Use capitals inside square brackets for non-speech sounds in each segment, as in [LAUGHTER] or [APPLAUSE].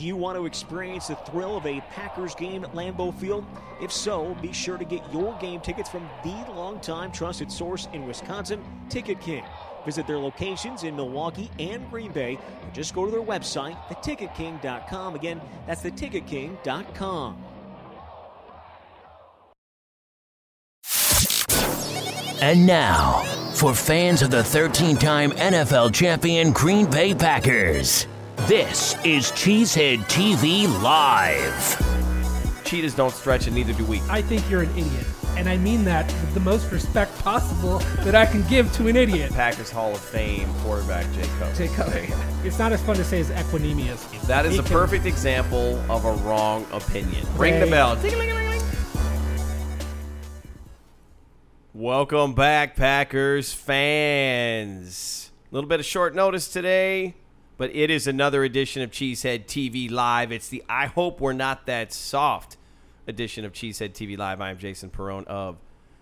Do you want to experience the thrill of a Packers game at Lambeau Field? If so, be sure to get your game tickets from the longtime trusted source in Wisconsin, Ticket King. Visit their locations in Milwaukee and Green Bay, or just go to their website, theticketking.com. Again, that's theticketking.com. And now, for fans of the 13 time NFL champion Green Bay Packers, this is Cheesehead TV Live. Cheetahs don't stretch and neither do we. I think you're an idiot. And I mean that with the most respect possible that I can give to an idiot. Packers Hall of Fame quarterback Jay Cutler. Jay Cutler. It's not as fun to say as Equanimeous. That is He a can- perfect example of a wrong opinion. Ring the bell. Welcome back, Packers fans. A little bit of short notice today, but it is another edition of Cheesehead TV Live. It's the I Hope We're Not That Soft edition of Cheesehead TV Live. I am Jason Perone of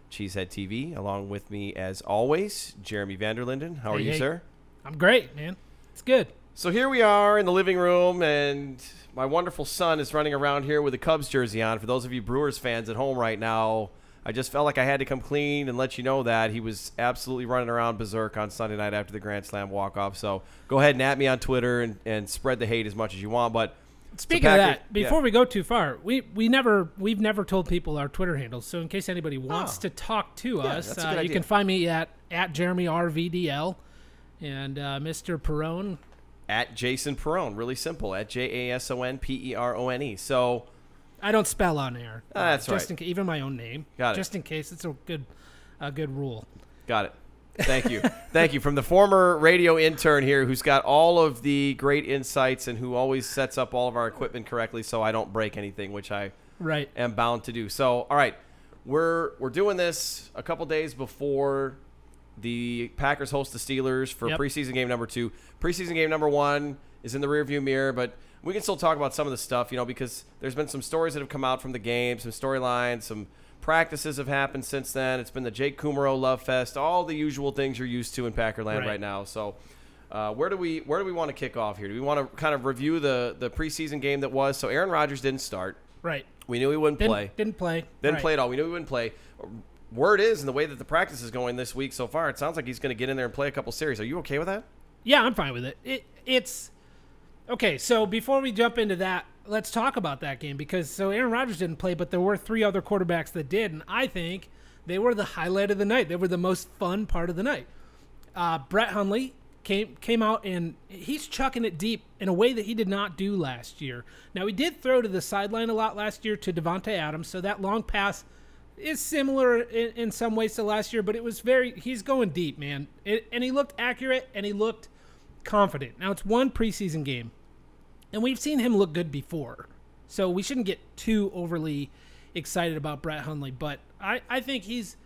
Cheesehead TV. Along with me, as always, Jeremy Vanderlinden. How are Hey, you, hey. sir? I'm great, man. It's good. So here we are in the living room, and my wonderful son is running around here with a Cubs jersey on. For those of you Brewers fans at home right now, I just felt like I had to come clean and let you know that he was absolutely running around berserk on Sunday night after the Grand Slam walk off. So go ahead and at me on Twitter and, and spread the hate as much as you want. But Speaking of that, before yeah. we go too far, we, we never we've never told people our Twitter handles. So in case anybody wants Oh. to talk to us, uh, you can find me at at Jeremy RVDL and uh, Mr. Perone. at Jason Perone, really simple, at J A S O N P E R O N E. So I don't spell on air. Ah, that's just right. In even my own name. Got it. Just in case, it's a good a good rule. Got it. Thank you. Thank you. From the former radio intern here who's got all of the great insights and who always sets up all of our equipment correctly so I don't break anything, which I Right. am bound to do. So, all right. We're we're doing this a couple days before the Packers host the Steelers for Yep. preseason game number 2. Preseason game number 1 is in the rearview mirror, but we can still talk about some of the stuff, you know, because there's been some stories that have come out from the game, some storylines, some practices have happened since then. It's been the Jake Kumerow love fest, all the usual things you're used to in Packerland Right. right now. So, uh, where do we where do we want to kick off here? Do we want to kind of review the the preseason game that was? So Aaron Rodgers didn't start. Right. We knew he wouldn't Didn't play. Didn't play. Didn't Right. play at all. We knew he wouldn't play. Word is, in the way that the practice is going this week so far, it sounds like he's going to get in there and play a couple series. Are you okay with that? Yeah, I'm fine with it. It it's okay. So before we jump into that, let's talk about that game because so Aaron Rodgers didn't play, but there were three other quarterbacks that did, and I think they were the highlight of the night. They were the most fun part of the night. Uh, Brett Hundley came came out and he's chucking it deep in a way that he did not do last year. Now he did throw to the sideline a lot last year to Davante Adams, so that long pass is similar in, in some ways to last year, but it was very he's going deep, man. It, and he looked accurate and he looked confident. Now it's one preseason game, and we've seen him look good before, so we shouldn't get too overly excited about Brett Hundley. But I, I think he's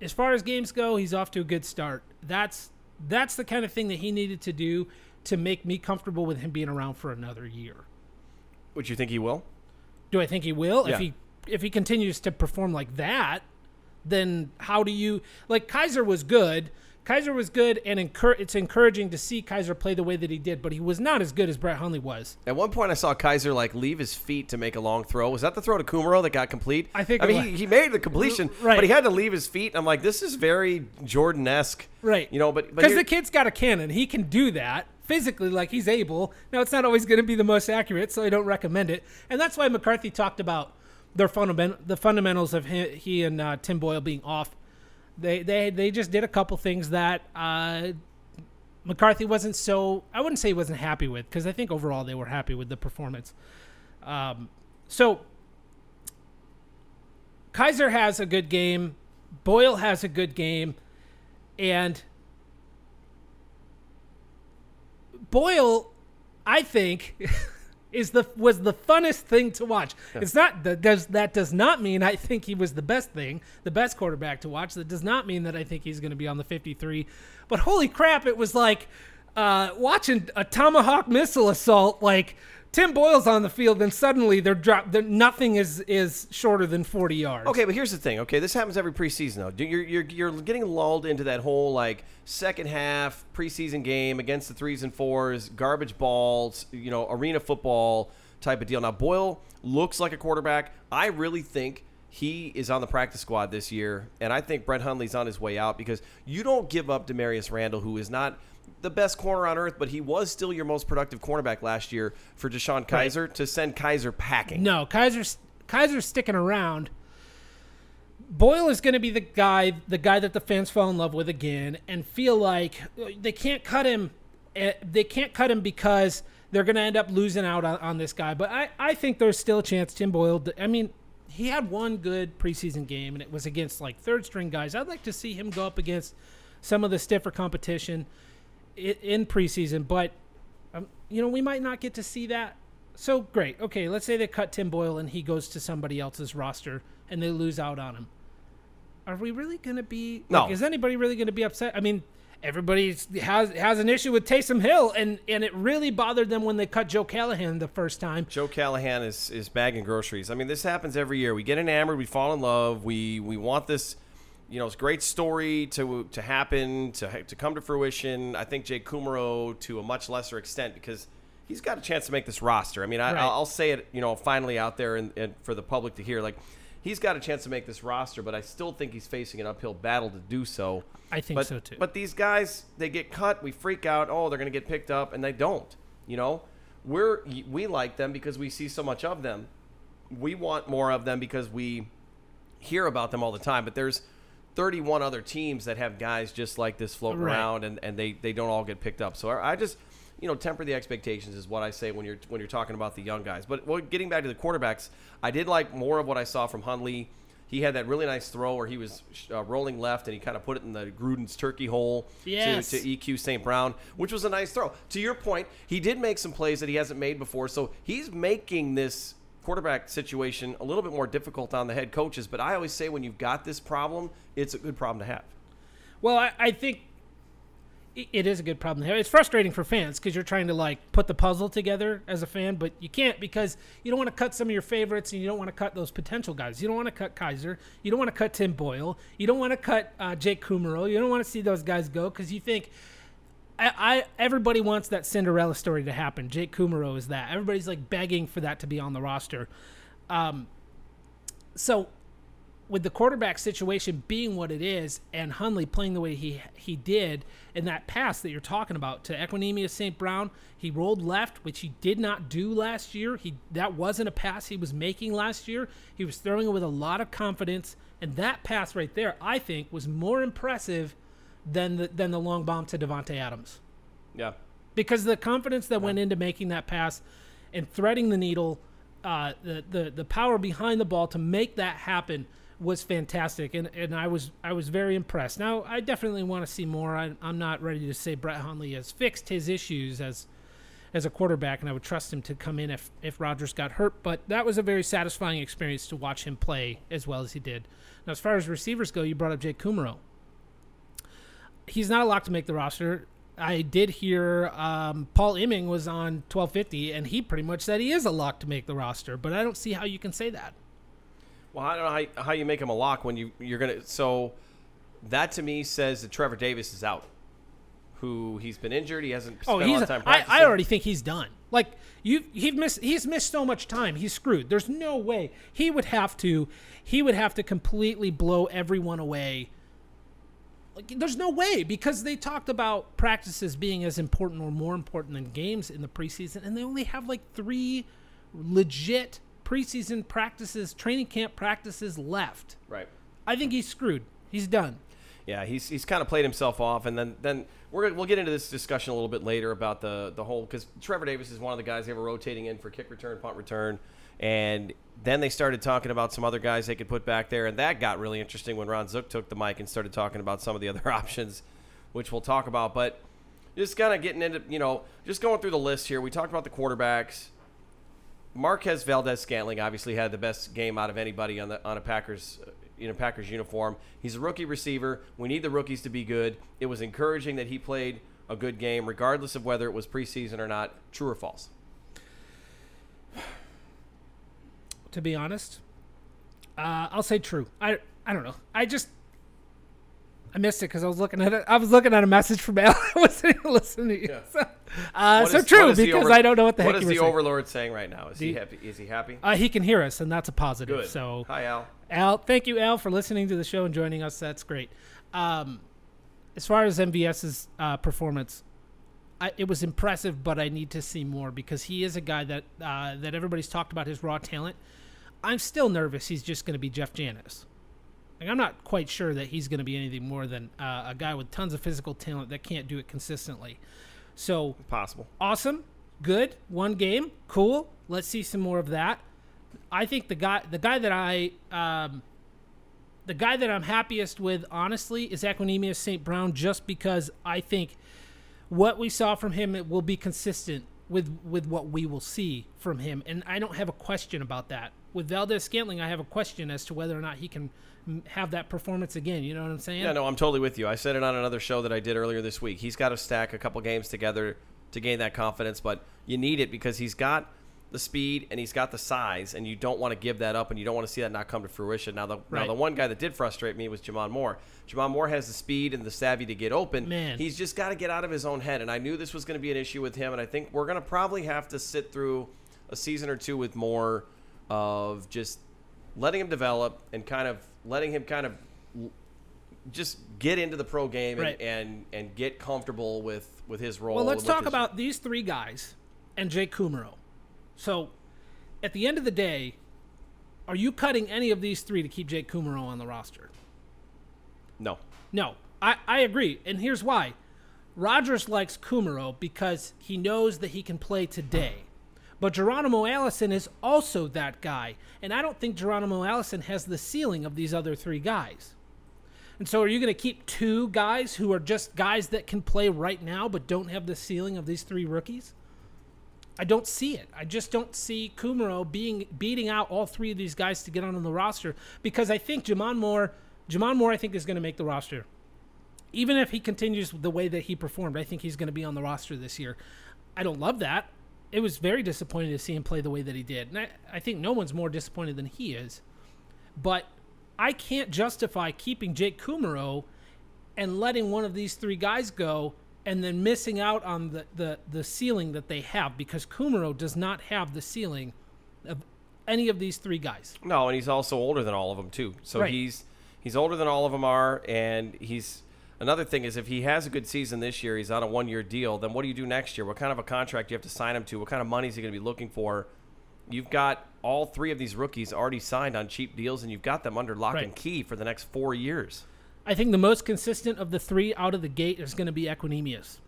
as far as games go, he's off to a good start. That's that's the kind of thing that he needed to do to make me comfortable with him being around for another year. Would you think he will? Do I think he will? Yeah. If he if he continues to perform like that, then how do you like Kizer was good. Kizer was good, and it's encouraging to see Kizer play the way that he did, but he was not as good as Brett Hundley was. At one point, I saw Kizer like leave his feet to make a long throw. Was that the throw to Kumerow that got complete? I think I mean, he, he made the completion, Right. but he had to leave his feet. I'm like, this is very Jordan esque, Right. You know, but but Because the kid's got a cannon. He can do that physically, like he's able. Now, it's not always going to be the most accurate, so I don't recommend it. And that's why McCarthy talked about their fundament, the fundamentals of he, he and uh, Tim Boyle being off. They, they, they just did a couple things that uh, McCarthy wasn't so, I wouldn't say he wasn't happy with, because I think overall they were happy with the performance. Um, so Kizer has a good game. Boyle has a good game. And Boyle, I think, [LAUGHS] is the was the funnest thing to watch. It's not that does that does not mean I think he was the best thing, the best quarterback to watch. That does not mean that I think he's going to be on the 53. But holy crap, it was like uh, watching a tomahawk missile assault like Tim Boyle's on the field, then suddenly they're dropped. They're, nothing is is shorter than 40 yards. Okay, but here's the thing. Okay, this happens every preseason though. You're you're you're getting lulled into that whole like second half preseason game against the threes and fours, garbage balls, you know, arena football type of deal. Now Boyle looks like a quarterback. I really think he is on the practice squad this year, and I think Brett Hundley's on his way out because you don't give up Damarious Randall, who is not the best corner on earth, but he was still your most productive cornerback last year for DeShone Kizer to send Kizer packing. No, Kizer's Kizer's sticking around. Boyle is going to be the guy, the guy that the fans fall in love with again, and feel like they can't cut him. eh, They can't cut him because they're going to end up losing out on, on this guy. But I, I think there's still a chance Tim Boyle. I mean, he had one good preseason game, and it was against like third string guys. I'd like to see him go up against some of the stiffer competition in preseason, but um, you know we might not get to see that. So great, okay. Let's say they cut Tim Boyle and he goes to somebody else's roster and they lose out on him. Are we really going to be? No. Like, is anybody really going to be upset? I mean, everybody has has an issue with Taysom Hill, and and it really bothered them when they cut Joe Callahan the first time. Joe Callahan is, is bagging groceries. I mean, this happens every year. We get enamored, we fall in love, we we want this, you know, it's a great story to to happen, to to come to fruition. I think Jake Kumerow to a much lesser extent because he's got a chance to make this roster. I mean, I, Right. I'll, I'll say it, you know, finally out there and, and for the public to hear, like. He's got a chance to make this roster, but I still think he's facing an uphill battle to do so. I think But- so too. But these guys, they get cut. We freak out. Oh, they're going to get picked up, and they don't. You know, we're we like them because we see so much of them. We want more of them because we hear about them all the time. But there's 31 other teams that have guys just like this floating Right. around, and, and they they don't all get picked up. So I I just you know temper the expectations is what I say when you're when you're talking about the young guys. But well, getting back to the quarterbacks, I did like more of what I saw from Hundley. He had that really nice throw where he was uh, rolling left and he kind of put it in the Gruden's turkey hole Yes. to, to EQ St. Brown, which was a nice throw. To your point, he did make some plays that he hasn't made before, so he's making this quarterback situation a little bit more difficult on the head coaches. But I always say when you've got this problem, it's a good problem to have. Well, I, I think it is a good problem. to have. It's frustrating for fans because you're trying to like put the puzzle together as a fan, but you can't because you don't want to cut some of your favorites and you don't want to cut those potential guys. You don't want to cut Kizer. You don't want to cut Tim Boyle. You don't want to cut uh, Jake Kumerow. You don't want to see those guys go because you think. I, I everybody wants that Cinderella story to happen. Jake Kumerow is that. Everybody's like begging for that to be on the roster. Um, so with the quarterback situation being what it is, and Hundley playing the way he he did in that pass that you're talking about to Equanimeous St. Brown, he rolled left, which he did not do last year. He that wasn't a pass he was making last year. He was throwing it with a lot of confidence, and that pass right there, I think, was more impressive than the than the long bomb to Davante Adams Yeah. because the confidence that went into making that pass and threading the needle, uh, the, the the power behind the ball to make that happen was fantastic, and, and I was I was very impressed. Now I definitely want to see more. I, I'm not ready to say Brett Hundley has fixed his issues as as a quarterback, and I would trust him to come in if if Rodgers got hurt. But that was a very satisfying experience to watch him play as well as he did. Now, as far as receivers go, you brought up Jake Kumerow he's not a lock to make the roster. I did hear um, Paul Imig was on 1250, and he pretty much said he is a lock to make the roster. But I don't see how you can say that. Well, I don't know how, how you make him a lock when you you're gonna. So that to me says that Trevor Davis is out. Who he's been injured. He hasn't Oh, spent a he's. lot of time I. I already think he's done. Like you, he's missed. He's missed so much time. He's screwed. There's no way he would have to. He would have to completely blow everyone away. Like, there's no way because they talked about practices being as important or more important than games in the preseason, and they only have like three legit preseason practices, training camp practices left. right. I think he's screwed. He's done. Yeah, he's he's kind of played himself off, and then then we're gonna, we'll get into this discussion a little bit later about the the whole because Trevor Davis is one of the guys they were rotating in for kick return, punt return, and then they started talking about some other guys they could put back there, and that got really interesting when Ron Zook took the mic and started talking about some of the [LAUGHS] other options, which we'll talk about. But just kind of getting into you know just going through the list here. We talked about the quarterbacks. Marquez Valdes-Scantling obviously had the best game out of anybody on the on a Packers in a Packers uniform. He's a rookie receiver. We need the rookies to be good. It was encouraging that he played a good game, regardless of whether it was preseason or not. True or false? To be honest. Uh, I'll say true. I I don't know. I just I missed it because I was looking at it. I was looking at a message from [LAUGHS] Al. I wasn't even listening to you. So, uh, What so is- true what is the because over- I don't know what the What heck is you the saying. Overlord saying right now? Is he happy? Is he happy? Uh, he can hear us, and that's a positive. Good. So Hi, Al. Al, thank you, Al, for listening to the show and joining us. That's great. Um, as far as MVS's uh, performance, I, it was impressive, but I need to see more because he is a guy that uh, that everybody's talked about his raw talent. I'm still nervous. He's just going to be Jeff Janis. Like, I'm not quite sure that he's going to be anything more than uh, a guy with tons of physical talent that can't do it consistently. So Possible. awesome, good, one game, cool. Let's see some more of that. I think the guy, the guy that I, um, the guy that I'm happiest with, honestly, is Equanimeous St. Brown, just because I think what we saw from him it will be consistent with with what we will see from him, and I don't have a question about that. With Valdes-Scantling, I have a question as to whether or not he can have that performance again. You know what I'm saying? Yeah, no, I'm totally with you. I said it on another show that I did earlier this week. He's got to stack a couple games together to gain that confidence, but you need it because he's got the speed and he's got the size, and you don't want to give that up, and you don't want to see that not come to fruition. Now, the now the one guy that did frustrate me was J'Mon Moore. J'Mon Moore has the speed and the savvy to get open. Man. he's just got to get out of his own head, and I knew this was going to be an issue with him, and I think we're going to probably have to sit through a season or two with more of just letting him develop and kind of letting him kind of just get into the pro game and, Right. and and get comfortable with with his role. Well, let's talk his- about these three guys and Jake Kumerow. So, at the end of the day, are you cutting any of these three to keep Jake Kumerow on the roster? no. No, I, I agree. And here's why. Rodgers likes Kumerow because he knows that he can play today. But Geronimo Allison is also that guy. And I don't think Geronimo Allison has the ceiling of these other three guys. And so are you going to keep two guys who are just guys that can play right now but don't have the ceiling of these three rookies? I don't see it. I just don't see Kumerow being beating out all three of these guys to get on the roster because I think J'Mon Moore, J'Mon Moore, I think is going to make the roster. Even if he continues the way that he performed, I think he's going to be on the roster this year. I don't love that. It was very disappointing to see him play the way that he did, and I, I think no one's more disappointed than he is. But I can't justify keeping Jake Kumerow and letting one of these three guys go and then missing out on the, the, the ceiling that they have because Kumerow does not have the ceiling of any of these three guys. No, and he's also older than all of them too. So Right. he's he's older than all of them are, and he's another thing is if he has a good season this year, he's on a one year deal. Then what do you do next year? What kind of a contract do you have to sign him to? What kind of money is he going to be looking for? You've got all three of these rookies already signed on cheap deals, and you've got them under lock and key for the next four years. I think the most consistent of the three out of the gate is going to be Equanimeous.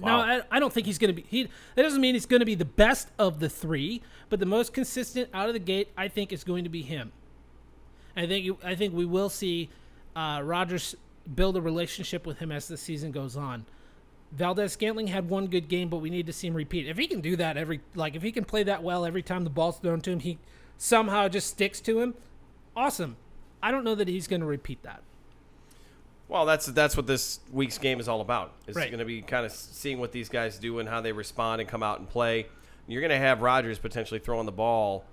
No, Wow. I, I don't think he's going to be. He that doesn't mean he's going to be the best of the three, but the most consistent out of the gate, I think, is going to be him. I think you, I think we will see uh, Rodgers build a relationship with him as the season goes on. Valdes-Scantling had one good game, but we need to see him repeat. If he can do that every, like if he can play that well every time the ball's thrown to him, he somehow just sticks to him. Awesome. I don't know that he's going to repeat that. Well, that's that's what this week's game is all about. It's Right. going to be kind of seeing what these guys do and how they respond and come out and play. You're going to have Rodgers potentially throwing the ball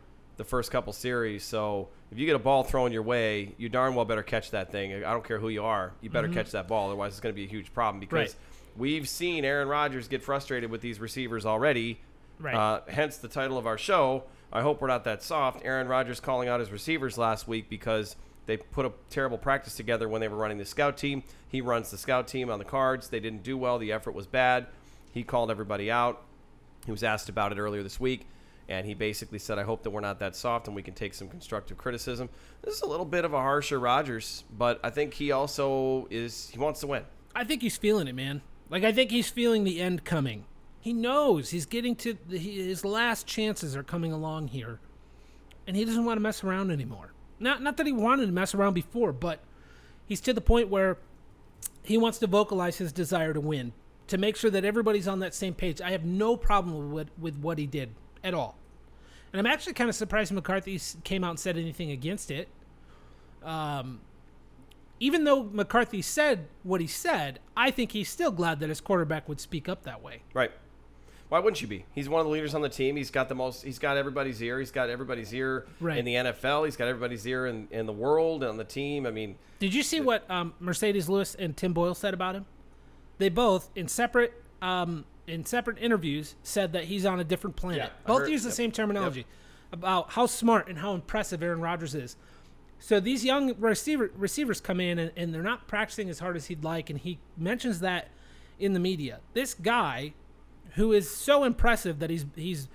the first couple series. So if you get a ball thrown your way, you darn well better catch that thing. I don't care who you are, you better catch that ball. Otherwise, it's going to be a huge problem because Mm-hmm. Right. we've seen Aaron Rodgers get frustrated with these receivers already. Right. Uh, hence the title of our show. I hope we're not that soft. Aaron Rodgers calling out his receivers last week because they put a terrible practice together when they were running the scout team. He runs the scout team on the cards. They didn't do well. The effort was bad. He called everybody out. He was asked about it earlier this week, and he basically said, I hope that we're not that soft and we can take some constructive criticism. This is a little bit of a harsher Rodgers, but I think he also is, he wants to win. I think he's feeling it, man. Like I think he's feeling the end coming. He knows he's getting to the, his last chances are coming along here, and he doesn't want to mess around anymore. Not not that he wanted to mess around before, but he's to the point where he wants to vocalize his desire to win, to make sure that everybody's on that same page. I have no problem with with what he did at all, and I'm actually kind of surprised McCarthy came out and said anything against it. Um, even though McCarthy said what he said, I think he's still glad that his quarterback would speak up that way. Right. Why wouldn't you be? He's one of the leaders on the team. He's got the most. He's got everybody's ear. He's got everybody's ear Right. in the NFL. He's got everybody's ear in, in the world and on the team. I mean, Did you see what um, Marcedes Lewis and Tim Boyle said about him? They both, in separate um, in separate interviews, said that he's on a different planet. Yeah, both heard- use the yep. same terminology about how smart and how impressive Aaron Rodgers is. So these young receiver receivers come in and, and they're not practicing as hard as he'd like, and he mentions that in the media. This guy, who is so impressive that he's he's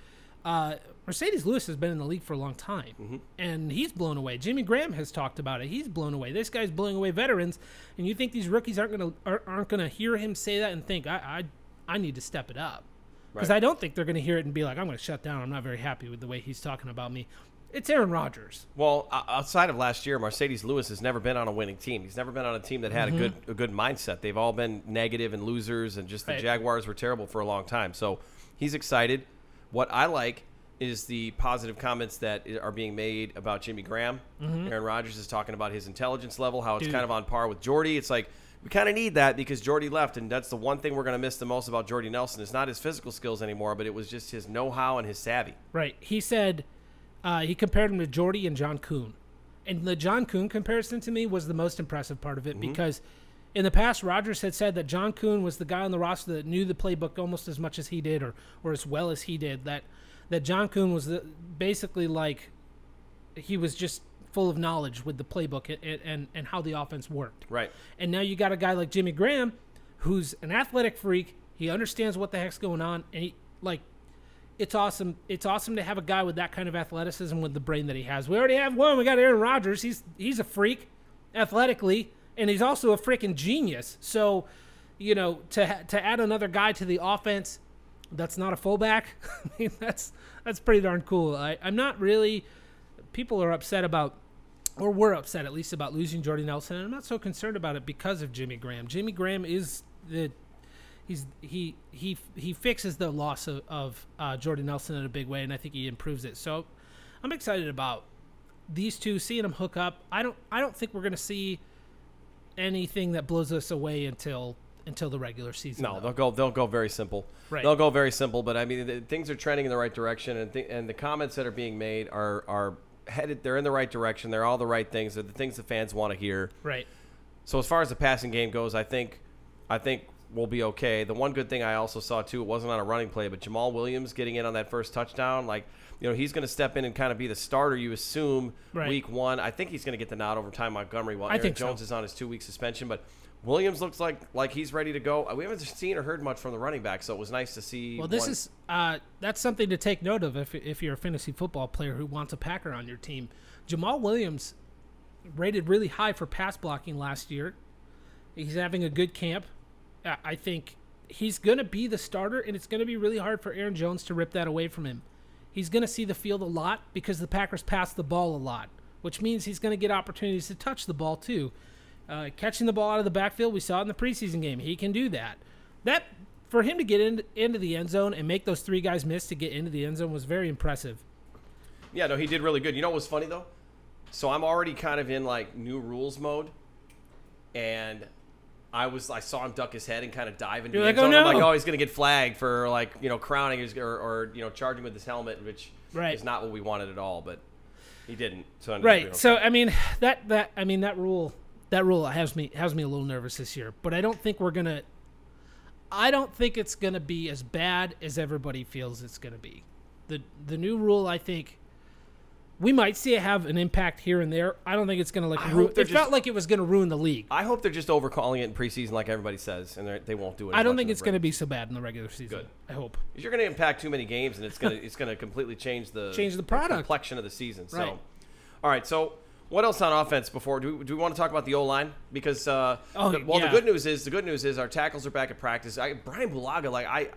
uh, Marcedes Lewis has been in the league for a long time, and he's blown away. Jimmy Graham has talked about it. He's blown away. This guy's blowing away veterans, and you think these rookies aren't gonna are, aren't gonna hear him say that and think I I, need to step it up because Right. I don't think they're gonna hear it and be like I'm gonna shut down. I'm not very happy with the way he's talking about me. It's Aaron Rodgers. Well, outside of last year, Marcedes Lewis has never been on a winning team. He's never been on a team that had a good mm-hmm. a good mindset. They've all been negative and losers, and just the Right. Jaguars were terrible for a long time. So he's excited. What I like is the positive comments that are being made about Jimmy Graham. Mm-hmm. Aaron Rodgers is talking about his intelligence level, how it's Dude. kind of on par with Jordy. It's like we kind of need that because Jordy left, and that's the one thing we're going to miss the most about Jordy Nelson. It's not his physical skills anymore, but it was just his know-how and his savvy. Right. He said uh, he compared him to Jordy and John Kuhn. And the John Kuhn comparison to me was the most impressive part of it because in the past, Rodgers had said that John Kuhn was the guy on the roster that knew the playbook almost as much as he did or, or as well as he did. That that John Kuhn was the, basically like he was just full of knowledge with the playbook and, and, and how the offense worked. Right. And now you got a guy like Jimmy Graham, who's an athletic freak. He understands what the heck's going on, and he like. It's awesome. It's awesome to have a guy with that kind of athleticism with the brain that he has. We already have one. We got Aaron Rodgers. He's he's a freak, athletically, and he's also a freaking genius. So, you know, to to add another guy to the offense that's not a fullback, [LAUGHS] I mean, that's that's pretty darn cool. I, I'm not really. People are upset about or were upset at least about losing Jordy Nelson, and I'm not so concerned about it because of Jimmy Graham. Jimmy Graham is the he's he he he fixes the loss of, of uh, Jordy Nelson in a big way, and I think he improves it. So I'm excited about these two seeing them hook up. I don't I don't think we're gonna see anything that blows us away until until the regular season. No, though. they'll go. They'll go very simple. Right. They'll go very simple. But I mean, the, things are trending in the right direction, and th- and the comments that are being made are are headed. They're in the right direction. They're all the right things. They're the things the fans want to hear. right. So as far as the passing game goes, I think, I think we'll be okay. The one good thing I also saw too, it wasn't on a running play, but Jamaal Williams getting in on that first touchdown, like you know, he's going to step in and kind of be the starter. You assume Right. week one. I think he's going to get the nod over Ty Montgomery while I Aaron think so. Jones is on his two week suspension, but. Williams looks like like he's ready to go. We haven't seen or heard much from the running back, so it was nice to see. Well, this one- is uh, that's something to take note of if, if you're a fantasy football player who wants a Packer on your team. Jamaal Williams rated really high for pass blocking last year. He's having a good camp. I- I think he's going to be the starter, and it's going to be really hard for Aaron Jones to rip that away from him. He's going to see the field a lot because the Packers pass the ball a lot, which means he's going to get opportunities to touch the ball too. Uh, catching the ball out of the backfield, we saw it in the preseason game. He can do that. That for him to get in, into the end zone and make those three guys miss to get into the end zone was very impressive. Yeah, no, he did really good. You know what was funny though? So I'm already kind of in like new rules mode, and I was I saw him duck his head and kind of dive into You're the like, end "Oh, zone. I'm like, no." oh, he's gonna get flagged for like you know crowning his or, or you know charging with his helmet, which Right. is not what we wanted at all. But he didn't. So it ended up being Right. So I mean [SIGHS] that that I mean that rule that rule has me has me a little nervous this year, but I don't think we're gonna. I don't think it's gonna be as bad as everybody feels it's gonna be. the The new rule, I think, we might see it have an impact here and there. I don't think it's gonna like. I Ru- it felt like it was gonna ruin the league. I hope they're just overcalling it in preseason like everybody says, and they're- won't do it. I don't think it's gonna be so bad in the regular season. Good. I hope. You're gonna impact too many games, and it's gonna [LAUGHS] it's gonna completely change the Change the product. complexion of the season. So, Right. all right. So, what else on offense? Before do we, do we want to talk about the O line? Because uh, Oh, the- well, yeah. the good news is the good news is our tackles are back at practice. I, Brian Bulaga, like I,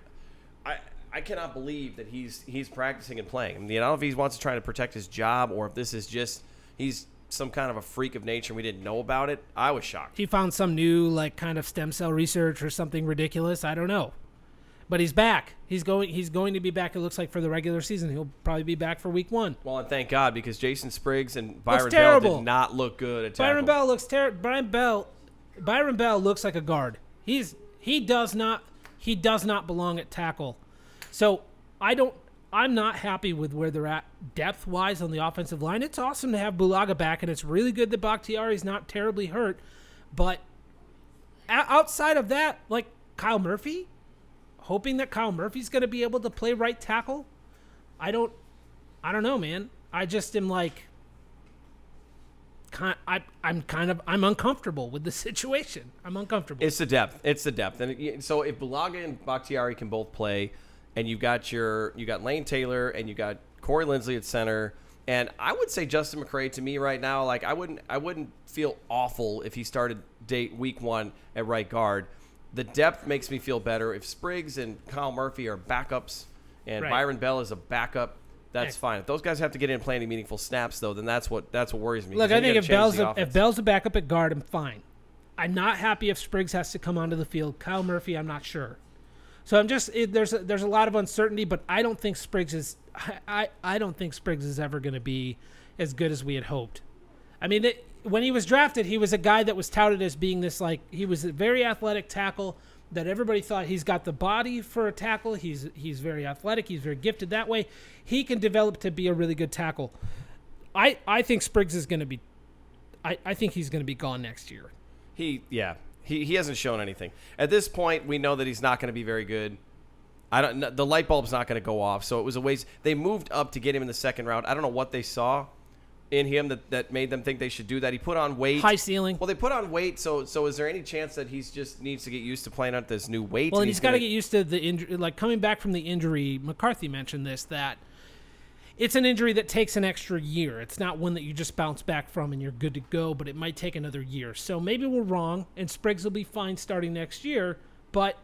I. I cannot believe that he's he's practicing and playing. I mean, I don't know if he wants to try to protect his job or if this is just he's some kind of a freak of nature and we didn't know about it. I was shocked. He found some new like kind of stem cell research or something ridiculous. I don't know. But he's back. He's going he's going to be back it looks like for the regular season. He'll probably be back for week 1. Well, and thank God because Jason Spriggs and Byron Bell terrible. did not look good at tackle. Byron Bell looks terrible. Byron Bell Byron Bell looks like a guard. He's he does not he does not belong at tackle. So I don't. I'm not happy with where they're at depth wise on the offensive line. It's awesome to have Bulaga back, and it's really good that Bakhtiari's not terribly hurt. But outside of that, like Kyle Murphy, hoping that Kyle Murphy's going to be able to play right tackle. I don't. I don't know, man. I just am like. Kind, I, I'm kind of I'm uncomfortable with the [LAUGHS] situation. I'm uncomfortable. It's the depth. It's the depth. And it- so if Bulaga and Bakhtiari can both play, and you've got your you got Lane Taylor and you got Corey Linsley at center, and I would say Justin McCray to me right now, like I wouldn't I wouldn't feel awful if he started date week one at right guard. The depth makes me feel better. If Spriggs and Kyle Murphy are backups and Right. Byron Bell is a backup, that's Hey. fine. If those guys have to get in and play any meaningful snaps though, then that's what that's what worries me. Look, I think if Bell's a, if. Bell's a backup at guard, I'm fine. I'm not happy if Spriggs has to come onto the field. Kyle Murphy, I'm not sure. So I'm just it, there's a, there's a lot of uncertainty, but I don't think Spriggs is I I, I don't think Spriggs is ever going to be as good as we had hoped. I mean, it, when he was drafted, he was a guy that was touted as being this like he was a very athletic tackle that everybody thought he's got the body for a tackle. He's he's very athletic. He's very gifted that way. He can develop to be a really good tackle. I I think Spriggs is going to be. I, I think he's going to be gone next year. He, yeah, he, he hasn't shown anything. At this point, we know that he's not going to be very good. I don't. The light bulb's not going to go off, so it was a waste. They moved up to get him in the second round. I don't know what they saw in him that, that made them think they should do that. He put on weight. High ceiling. Well, they put on weight. So so is there any chance that he's just needs to get used to playing at this new weight? Well, and and he's got to get used to the injury. Like coming back from the injury, McCarthy mentioned this that it's an injury that takes an extra year. It's not one that you just bounce back from and you're good to go, but it might take another year. So maybe we're wrong, and Spriggs will be fine starting next year. But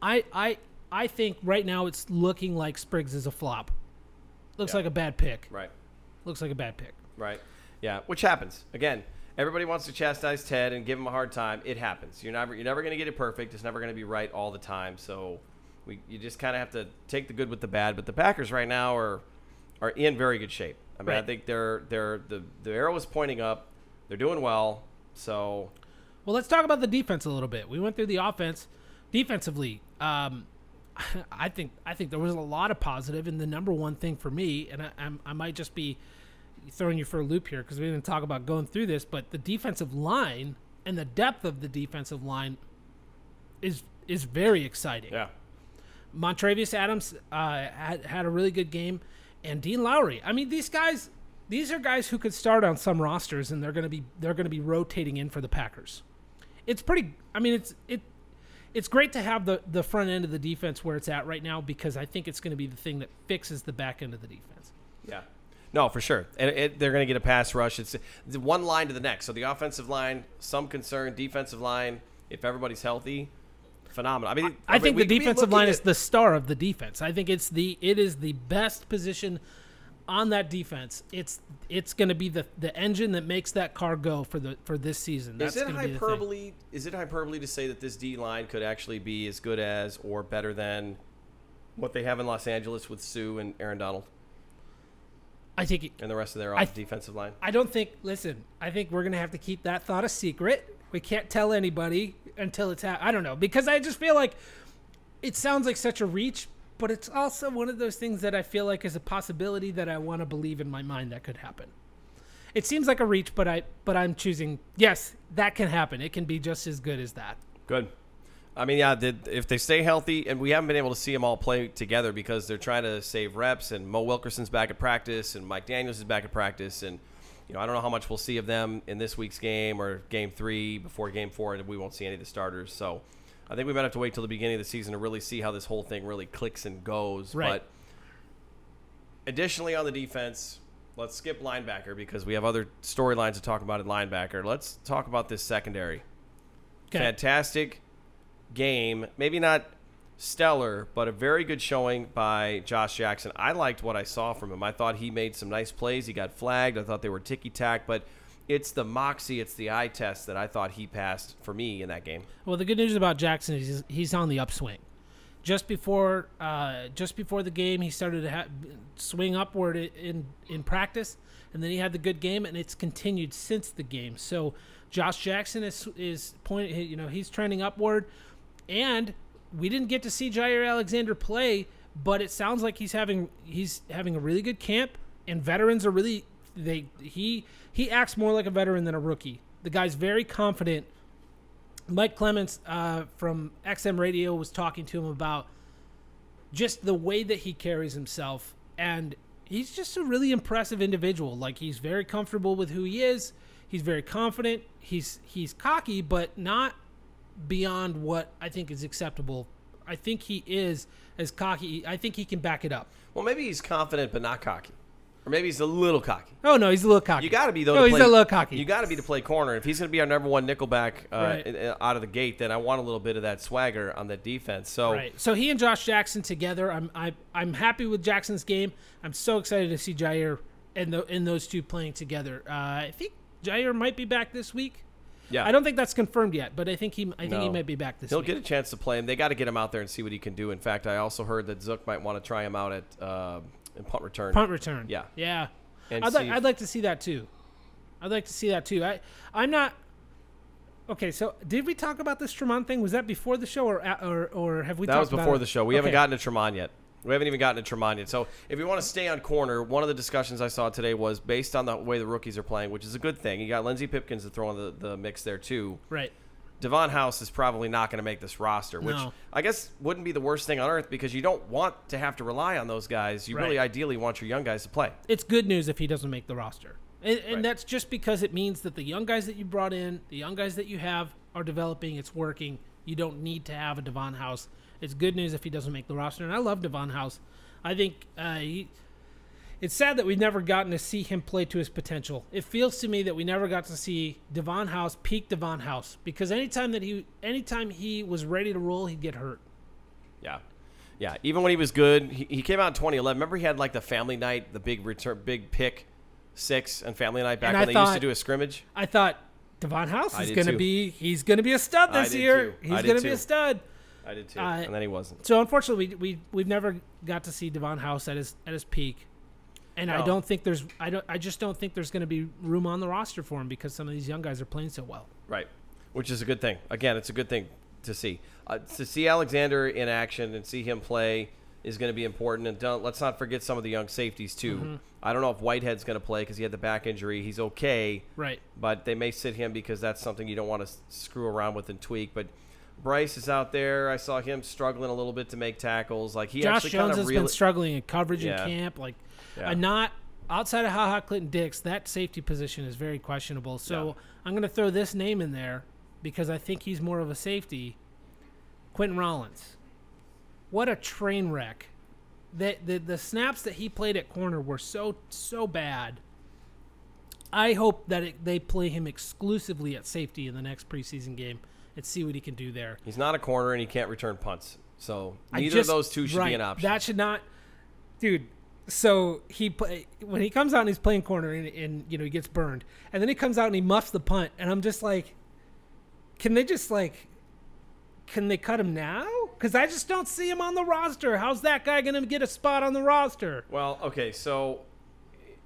I I I think right now it's looking like Spriggs is a flop. Looks Yeah. like a bad pick. right. Looks like a bad pick. Right. Yeah, which happens. Again, everybody wants to chastise Ted and give him a hard time. It happens. You're never you're never going to get it perfect. It's never going to be right all the time. So we you just kind of have to take the good with the bad. But the Packers right now are are in very good shape. I mean, I think they're they're the the arrow is pointing up. They're doing well. So Well, let's talk about the defense a little bit. We went through the offense, defensively. Um, I think I think there was a lot of positive, and the number one thing for me, and I, I'm, I might just be throwing you for a loop here because we didn't talk about going through this, but the defensive line and the depth of the defensive line is is very exciting. yeah, Montravius Adams uh, had, had a really good game, and Dean Lowry. I mean, these guys, these are guys who could start on some rosters, and they're gonna be they're gonna be rotating in for the Packers. It's pretty. I mean, it's it. It's great to have the the front end of the defense where it's at right now because I think it's going to be the thing that fixes the back end of the defense. yeah. No, for sure. And it, they're going to get a pass rush. It's, it's one line to the next. So the offensive line, some concern. Defensive line, if everybody's healthy, phenomenal. I mean, I think we the defensive line is the star of the defense. I think it's the it is the best position on that defense. It's it's going to be the the engine that makes that car go for the for this season. That's is it gonna be the thing. hyperbole? Is it hyperbole to say that this D line could actually be as good as or better than what they have in Los Angeles with Suh and Aaron Donald I think it, and the rest of their I- off defensive line? I don't think. Listen, I think we're gonna have to keep that thought a secret. We can't tell anybody until it's out. I don't know because I just feel like it sounds like such a reach, but it's also one of those things that I feel like is a possibility that I want to believe in my mind that could happen. It seems like a reach, but I but I'm choosing yes, that can happen. It can be just as good as that. Good. I mean, yeah, if they stay healthy, and we haven't been able to see them all play together because they're trying to save reps, and Mo Wilkerson's back at practice, and Mike Daniels is back at practice, and you know, I don't know how much we'll see of them in this week's game or game three before game four, and we won't see any of the starters. So, I think we might have to wait till the beginning of the season to really see how this whole thing really clicks and goes. Right. But additionally, on the defense, let's skip linebacker because we have other storylines to talk about at linebacker. Let's talk about this secondary Okay. fantastic game. Maybe not stellar, but a very good showing by Josh Jackson. I liked what I saw from him. I thought he made some nice plays. He got flagged. I thought they were ticky tack, but it's the moxie, it's the eye test that I thought he passed for me in that game. Well, the good news about Jackson is he's, on the upswing. Just before, uh, just before the game, he started to ha- swing upward in in practice, and then he had the good game, and it's continued since the game. So, Josh Jackson is is point, you know, he's trending upward, and we didn't get to see Jaire Alexander play, but it sounds like he's having he's having a really good camp, and veterans are really they he he acts more like a veteran than a rookie. The guy's very confident. Mike Clements uh, from XM Radio was talking to him about just the way that he carries himself, and he's just a really impressive individual. Like he's very comfortable with who he is. He's very confident. He's he's cocky, but not beyond what I think is acceptable. I think he is as cocky. I think he can back it up. Well, maybe he's confident but not cocky, or maybe he's a little cocky. Oh no, he's a little cocky. You got to be though. No, to he's play, a little cocky. You got to be to play corner. If he's going to be our number one nickelback uh, Right. in- in- out of the gate, then I want a little bit of that swagger on that defense. So Right. So he and Josh Jackson together. I'm I, I'm happy with Jackson's game. I'm so excited to see Jaire and the in those two playing together. Uh, I think Jaire might be back this week. yeah, I don't think that's confirmed yet, but I think he I think he might be back this He'll week. get a chance to play him. They got to get him out there and see what he can do. In fact, I also heard that Zook might want to try him out at uh, in punt return. punt return. Yeah. Yeah. And I'd like I'd like to see that too. I'd like to see that too. I I'm not Okay, so did we talk about this Tramon thing? Was that before the show or or or have we That talked was before the show. We haven't gotten to Tramon yet. We haven't even gotten to Tramon yet. So if you want to stay on corner, one of the discussions I saw today was based on the way the rookies are playing, which is a good thing. You got Lenzy Pipkins to throw in the, the mix there too. Right. Davon House is probably not going to make this roster, which No. I guess wouldn't be the worst thing on earth because you don't want to have to rely on those guys. You really ideally want your young guys to play. it's good news if he doesn't make the roster. And, and Right. that's just because it means that the young guys that you brought in, the young guys that you have are developing, it's working. You don't need to have a Davon House. It's good news if he doesn't make the roster. And I love Davon House. I think uh, he, it's sad that we've never gotten to see him play to his potential. It feels to me that we never got to see Davon House peak Davon House because anytime that he anytime he was ready to roll, he'd get hurt. Yeah. Yeah. Even when he was good, he, he came out in 2011. Remember he had like the family night, the big return, big pick six and family night back And when I they used to do a scrimmage. I thought Davon House is going to be he's going to be a stud this year. too. He's going to be a stud. I did too. Uh, and then he wasn't. So unfortunately, we, we we've never got to see Davon House at his at his peak, and I don't think there's I don't I just don't think there's going to be room on the roster for him because some of these young guys are playing so well. Right. Which is a good thing. Again, it's a good thing to see. Uh, to see Alexander in action and see him play is going to be important. And don't, let's not forget some of the young safeties, too. Mm-hmm. I don't know if Whitehead's going to play because he had the back injury. He's okay. Right. But they may sit him because that's something you don't want to screw around with and tweak. But Brice is out there. I saw him struggling a little bit to make tackles. Like he Josh actually Jones has been struggling in coverage Yeah. in camp. Like, Yeah. uh, not outside of Ha Ha Clinton Dix, that safety position is very questionable. So Yeah. I'm going to throw this name in there because I think he's more of a safety. Quinten Rollins. What a train wreck. The, the, the snaps that he played at corner were so, so bad. I hope that it, they play him exclusively at safety in the next preseason game and see what he can do there. He's not a corner and he can't return punts. So neither just- of those two should right, be an option. That should not, dude. So he play, when he comes out and he's playing corner and, and you know he gets burned, and then he comes out and he muffs the punt, and I'm just like, can they just like, can they cut him now? Because I just don't see him on the roster. How's that guy gonna get a spot on the roster? Well, okay, so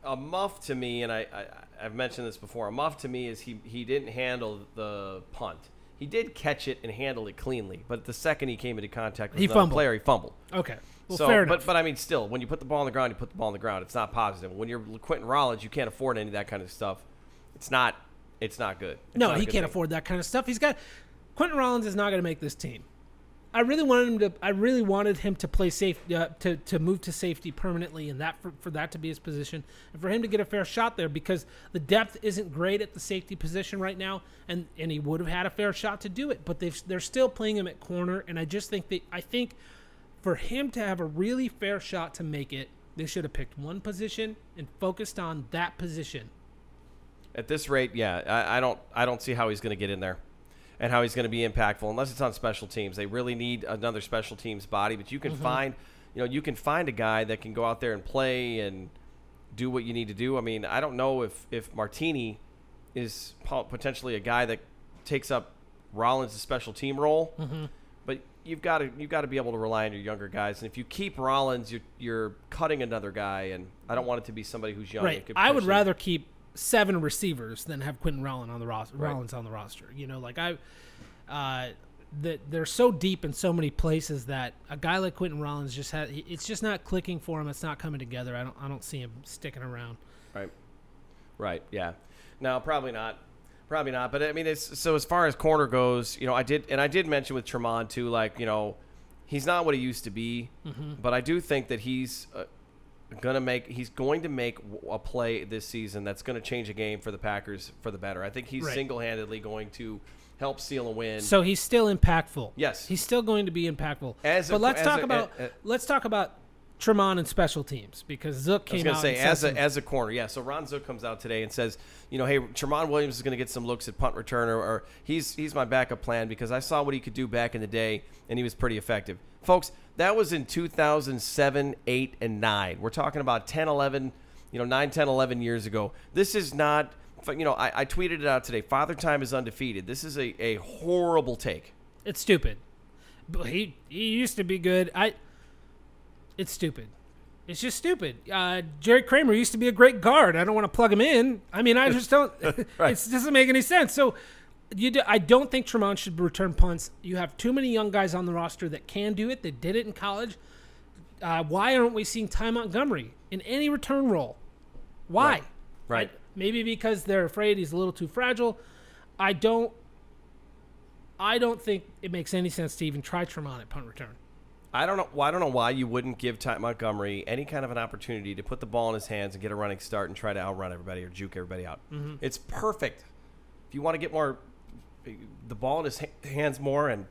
a muff to me, and I, I I've mentioned this before. A muff to me is he he didn't handle the punt. He did catch it and handle it cleanly, but the second he came into contact with He another fumbled. player, he fumbled. Okay, well so, fair enough. but but I mean, still, when you put the ball on the ground, you put the ball on the ground. It's not positive. When you're Quinten Rollins, you can't afford any of that kind of stuff. It's not. It's not good. It's no, not he can't thing. afford that kind of stuff. He's got Quinten Rollins is not going to make this team. I really wanted him to. I really wanted him to play safe, uh, to to move to safety permanently, and that for, for that to be his position, and for him to get a fair shot there because the depth isn't great at the safety position right now, and and he would have had a fair shot to do it, but they they're still playing him at corner, and I just think they I think for him to have a really fair shot to make it, they should have picked one position and focused on that position. At this rate, yeah, I, I don't I don't see how he's going to get in there, and how he's going to be impactful unless it's on special teams. They really need another special teams body, but you Mm-hmm. can find, you know, you can find a guy that can go out there and play and do what you need to do. I mean, I don't know if if Martini is potentially a guy that takes up Rollins' special team role, Mm-hmm. but you've got to you've got to be able to rely on your younger guys. And if you keep Rollins, you're you're cutting another guy, and I don't want it to be somebody who's young. Right. I would rather keep seven receivers than have Quinten Rollins on the roster. Right. Rollins on the roster. You know, like I, uh, that they're so deep in so many places that a guy like Quinten Rollins just had it's just not clicking for him. It's not coming together. I don't I don't see him sticking around. Right. Right. Yeah. No, probably not. Probably not. But I mean, it's so as far as corner goes, you know, I did, and I did mention with Tramon too, like you know, he's not what he used to be, but I do think that he's uh, gonna make he's going to make a play this season that's going to change a game for the Packers for the better. I think he's Right. single handedly going to help seal a win. So he's still impactful. Yes. he's still going to be impactful. As a- but let's as talk a- about a- a- let's talk about Tramon and special teams because Zook came I was out to say, and said as a, as a corner, yeah. So Ron Zook comes out today and says, you know, hey, Tramon Williams is going to get some looks at punt return, or, or he's he's my backup plan because I saw what he could do back in the day, and he was pretty effective. Folks, that was in 2007, 8, and 9. We're talking about 10, 11, you know, 9, 10, 11 years ago. This is not, you know, I, I tweeted it out today. Father Time is undefeated. This is a, a horrible take. It's stupid. But he he used to be good. I. It's stupid. It's just stupid. Uh, Jerry Kramer used to be a great guard. I don't want to plug him in. I mean, I just don't. [LAUGHS] It doesn't make any sense. So, you do, I don't think Tramon should return punts. You have too many young guys on the roster that can do it. That did it in college. Uh, why aren't we seeing Ty Montgomery in any return role? Why? Right. Right. Maybe because they're afraid he's a little too fragile. I don't. I don't think it makes any sense to even try Tramon at punt return. I don't know. Well, I don't know why you wouldn't give Ty Montgomery any kind of an opportunity to put the ball in his hands and get a running start and try to outrun everybody or juke everybody out. Mm-hmm. It's perfect. If you want to get more, the ball in his hands more and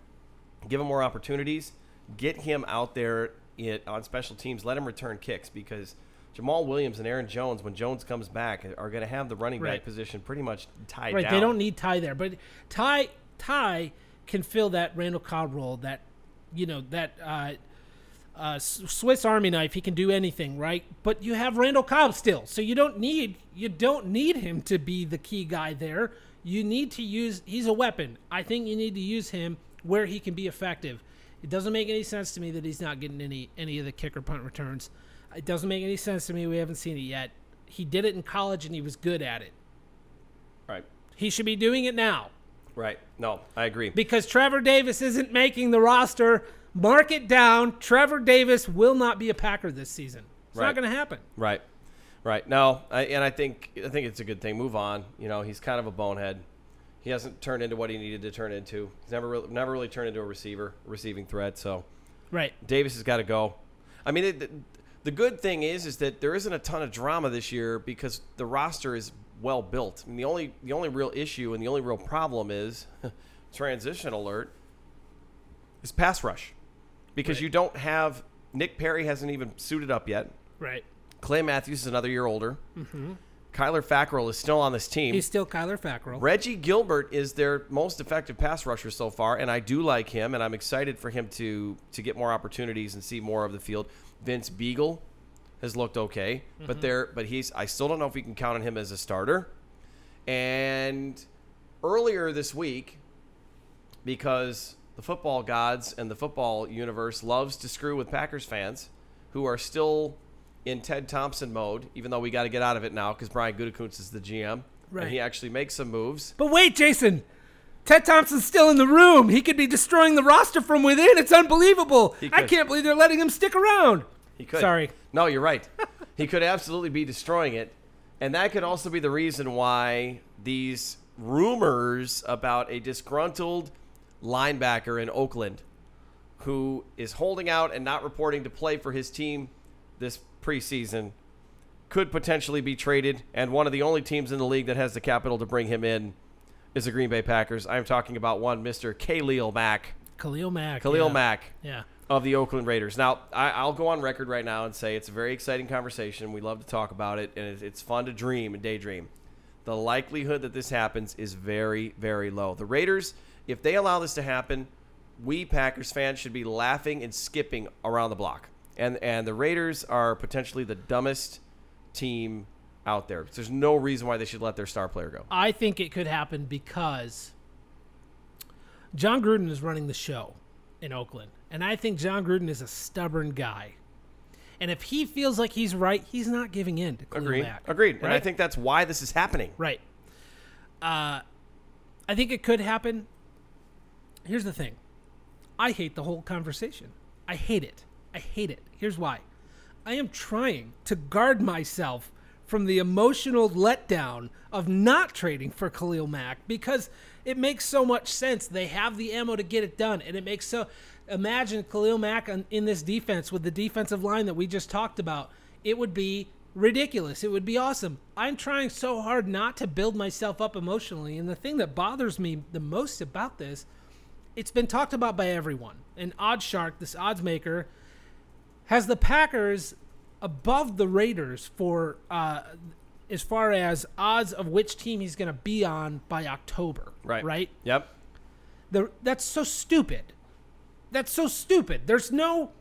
give him more opportunities, get him out there it, on special teams. Let him return kicks because Jamaal Williams and Aaron Jones, when Jones comes back, are going to have the running Right. back position pretty much tied Right? down. They don't need Ty there, but Ty Ty can fill that Randall Cobb role. That you know that uh, uh, Swiss Army knife. He can do anything, right? But you have Randall Cobb still, so you don't need you don't need him to be the key guy there. You need to use. He's a weapon. I think you need to use him where he can be effective. It doesn't make any sense to me that he's not getting any any of the kicker punt returns. It doesn't make any sense to me. We haven't seen it yet. He did it in college and he was good at it. Right. He should be doing it now Right. No, I agree. because Trevor Davis isn't making the roster. Mark it down. Trevor Davis will not be a Packer this season. It's Right. not going to happen. Right, right. No, I, and I think I think it's a good thing. Move on. You know, he's kind of a bonehead. He hasn't turned into what he needed to turn into. He's never really, never really turned into a receiver, receiving threat. So Right. Davis has got to go. I mean, it, the, the good thing is is that there isn't a ton of drama this year because the roster is well built. I mean, the only the only real issue and the only real problem is [LAUGHS] transition alert is pass rush because Right. you don't have Nick Perry hasn't even suited up yet. Right. Clay Matthews is another year older. Hmm. Kyler Fackrell is still on this team. He's still Kyler Fackrell. Reggie Gilbert is their most effective pass rusher so far, and I do like him, and I'm excited for him to to get more opportunities and see more of the field. Vince Biegel has looked okay, but mm-hmm. there, but he's I still don't know if we can count on him as a starter. And earlier this week, because the football gods and the football universe loves to screw with Packers fans who are still in Ted Thompson mode, even though we got to get out of it now because Brian Gutekunst is the GM. Right. And he actually makes some moves. But wait, Jason. Ted Thompson's still in the room. He could be destroying the roster from within. It's unbelievable. I can't believe they're letting him stick around. He could. Sorry. No, you're right. [LAUGHS] he could absolutely be destroying it. And that could also be the reason why these rumors about a disgruntled linebacker in Oakland who is holding out and not reporting to play for his team this preseason could potentially be traded. And one of the only teams in the league that has the capital to bring him in is the Green Bay Packers. I'm talking about one Mr. Khalil Mack. Khalil Mack. Khalil yeah. Mack Yeah. Of the Oakland Raiders. Now, I, I'll go on record right now and say it's a very exciting conversation. We love to talk about it, and it's, it's fun to dream and daydream. The likelihood that this happens is very, very low. The Raiders, if they allow this to happen, we Packers fans should be laughing and skipping around the block. And and the Raiders are potentially the dumbest team out there. There's no reason why they should let their star player go. I think it could happen because Jon Gruden is running the show in Oakland. And I think Jon Gruden is a stubborn guy. And if he feels like he's right, he's not giving in to Khalil Agreed. Mack. Agreed. And I think that's why this is happening. Right. Uh, I think it could happen. Here's the thing I hate the whole conversation. I hate it. I hate it. Here's why. I am trying to guard myself from the emotional letdown of not trading for Khalil Mack because it makes so much sense. They have the ammo to get it done, and it makes so. Imagine Khalil Mack on, in this defense with the defensive line that we just talked about. It would be ridiculous. It would be awesome. I'm trying so hard not to build myself up emotionally, and the thing that bothers me the most about this, it's been talked about by everyone. And OddsShark, this odds maker, has the Packers above the Raiders for uh, as far as odds of which team he's going to be on by October. Right. Right. Yep. The, that's so stupid. That's so stupid. There's no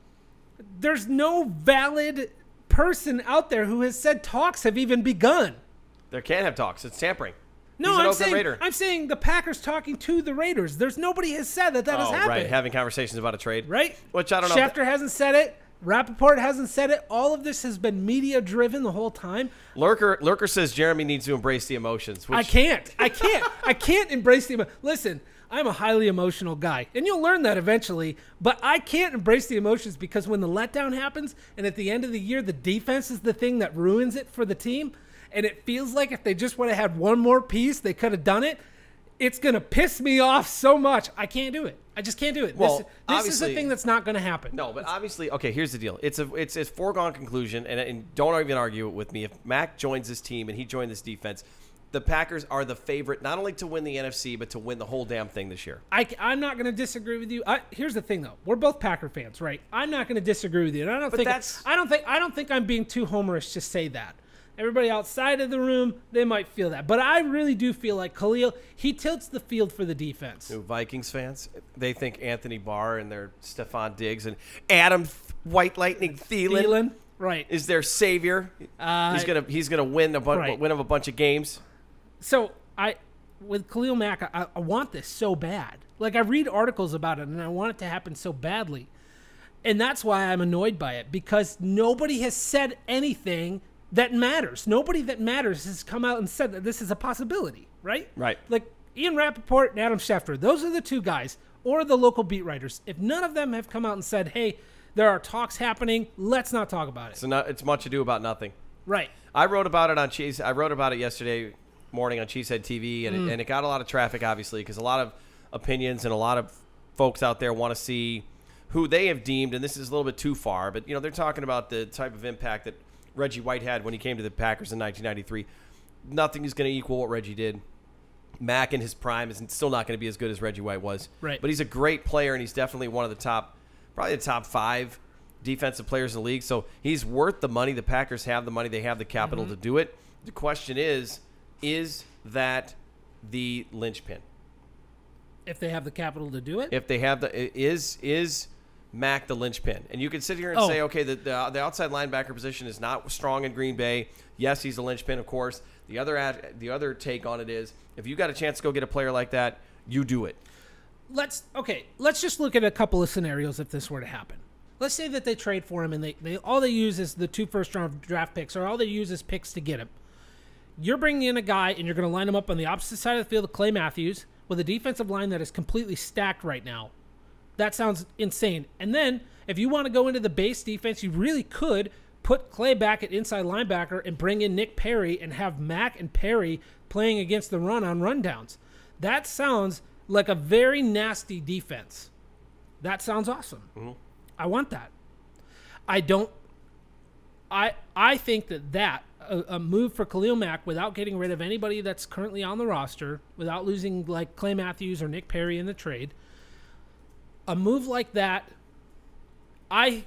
there's no valid person out there who has said talks have even begun. There can't have talks. It's tampering. No, I'm saying Raider. I'm saying the Packers talking to the Raiders. There's nobody has said that that has oh, happened. right. Having conversations about a trade. right? Which I don't know. Schefter hasn't said it. Rapoport hasn't said it. All of this has been media driven the whole time. Lurker Lurker says Jeremy needs to embrace the emotions. Which, I can't. I can't. I can't embrace the emo- listen. I'm a highly emotional guy, and you'll learn that eventually. But I can't embrace the emotions because when the letdown happens, and at the end of the year, the defense is the thing that ruins it for the team, and it feels like if they just would have had one more piece, they could have done it. It's gonna piss me off so much. I can't do it. I just can't do it. Well, this this is the obviously- thing that's not gonna happen. No, but obviously, okay. Here's the deal. It's a it's a foregone conclusion, and, and don't even argue it with me. If Mack joins this team and he joined this defense, the Packers are the favorite not only to win the NFC but to win the whole damn thing this year. I, am not going to disagree with you. I, here's the thing, though. We're both Packer fans, right? I'm not going to disagree with you. And I don't But think that's- I don't think I don't think I'm being too homerish to say that. Everybody outside of the room, they might feel that, but I really do feel like Khalil. He tilts the field for the defense. Who, Vikings fans, they think Anthony Barr and their Stefon Diggs and Adam Th- White Lightning Thielen, Thielen, right? is their savior. Uh, he's gonna he's gonna win a bunch right. win of a bunch of games. So I, with Khalil Mack, I, I want this so bad. Like I read articles about it, and I want it to happen so badly, and that's why I'm annoyed by it because nobody has said anything that matters. Nobody that matters has come out and said that this is a possibility, right? Right. Like Ian Rapoport and Adam Schefter, those are the two guys, or the local beat writers. If none of them have come out and said, "Hey, there are talks happening. Let's not talk about it." So not, it's much ado about nothing. Right. I wrote about it on Cheese. I wrote about it yesterday morning on Cheesehead TV, and, it, mm. and it got a lot of traffic, obviously, because a lot of opinions and a lot of folks out there want to see who they have deemed, and this is a little bit too far, but you know they're talking about the type of impact that Reggie White had when he came to the Packers in 1993. Nothing is going to equal what Reggie did. Mack in his prime is still not going to be as good as Reggie White was. Right. But he's a great player, and he's definitely one of the top, probably the top five defensive players in the league. So he's worth the money. The Packers have the money. They have the capital mm-hmm. to do it. The question is, is that the linchpin? If they have the capital to do it, If they have the is is Mack the linchpin? And you can sit here and Oh. say, okay, the, the the outside linebacker position is not strong in Green Bay. Yes, he's the linchpin, of course. The other ad, the other take on it is, if you got a chance to go get a player like that, you do it. let's okay let's just look at a couple of scenarios if this were to happen let's say that they trade for him and they, they all they use is the two first round draft picks or all they use is picks to get him you're bringing in a guy and you're going to line him up on the opposite side of the field of clay matthews with a defensive line that is completely stacked right now that sounds insane and then if you want to go into the base defense you really could put clay back at inside linebacker and bring in nick perry and have mack and perry playing against the run on rundowns that sounds like a very nasty defense. That sounds awesome. Mm-hmm. I want that. I don't. I I think that that a, a move for Khalil Mack without getting rid of anybody that's currently on the roster, without losing like Clay Matthews or Nick Perry in the trade, a move like that, I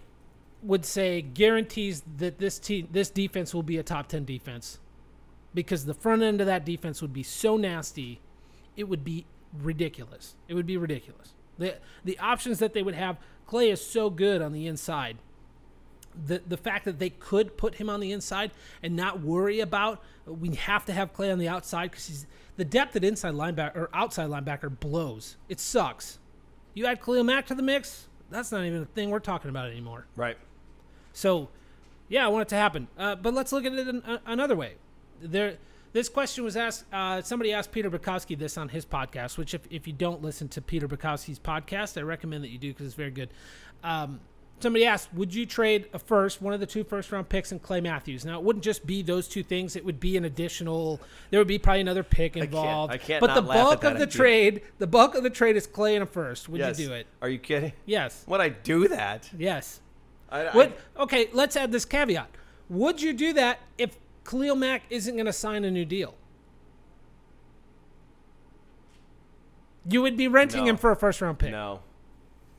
would say guarantees that this team, this defense will be a top ten defense, because the front end of that defense would be so nasty, it would be ridiculous. It would be ridiculous. The the options that they would have, Clay is so good on the inside. The the fact that they could put him on the inside and not worry about we have to have Clay on the outside because he's the depth at inside linebacker or outside linebacker blows. It sucks. You add Khalil Mack to the mix, that's not even a thing we're talking about anymore. Right. So, yeah, I want it to happen. Uh, but let's look at it an, a, another way. There, This question was asked. Uh, somebody asked Peter Bukowski this on his podcast. Which, if, if you don't listen to Peter Bukowski's podcast, I recommend that you do because it's very good. Um, somebody asked, "Would you trade a first, one of the two first round picks, and Clay Matthews?" Now, it wouldn't just be those two things. It would be an additional. There would be probably another pick involved. I can't but not the laugh at bulk that of the idea. trade, the bulk of the trade is Clay and a first. Would yes. you do it? Are you kidding? Yes. Would I do that? Yes. I, I- Would okay? Let's add this caveat. Would you do that if Khalil Mack isn't going to sign a new deal? You would be renting No. him for a first round pick. no,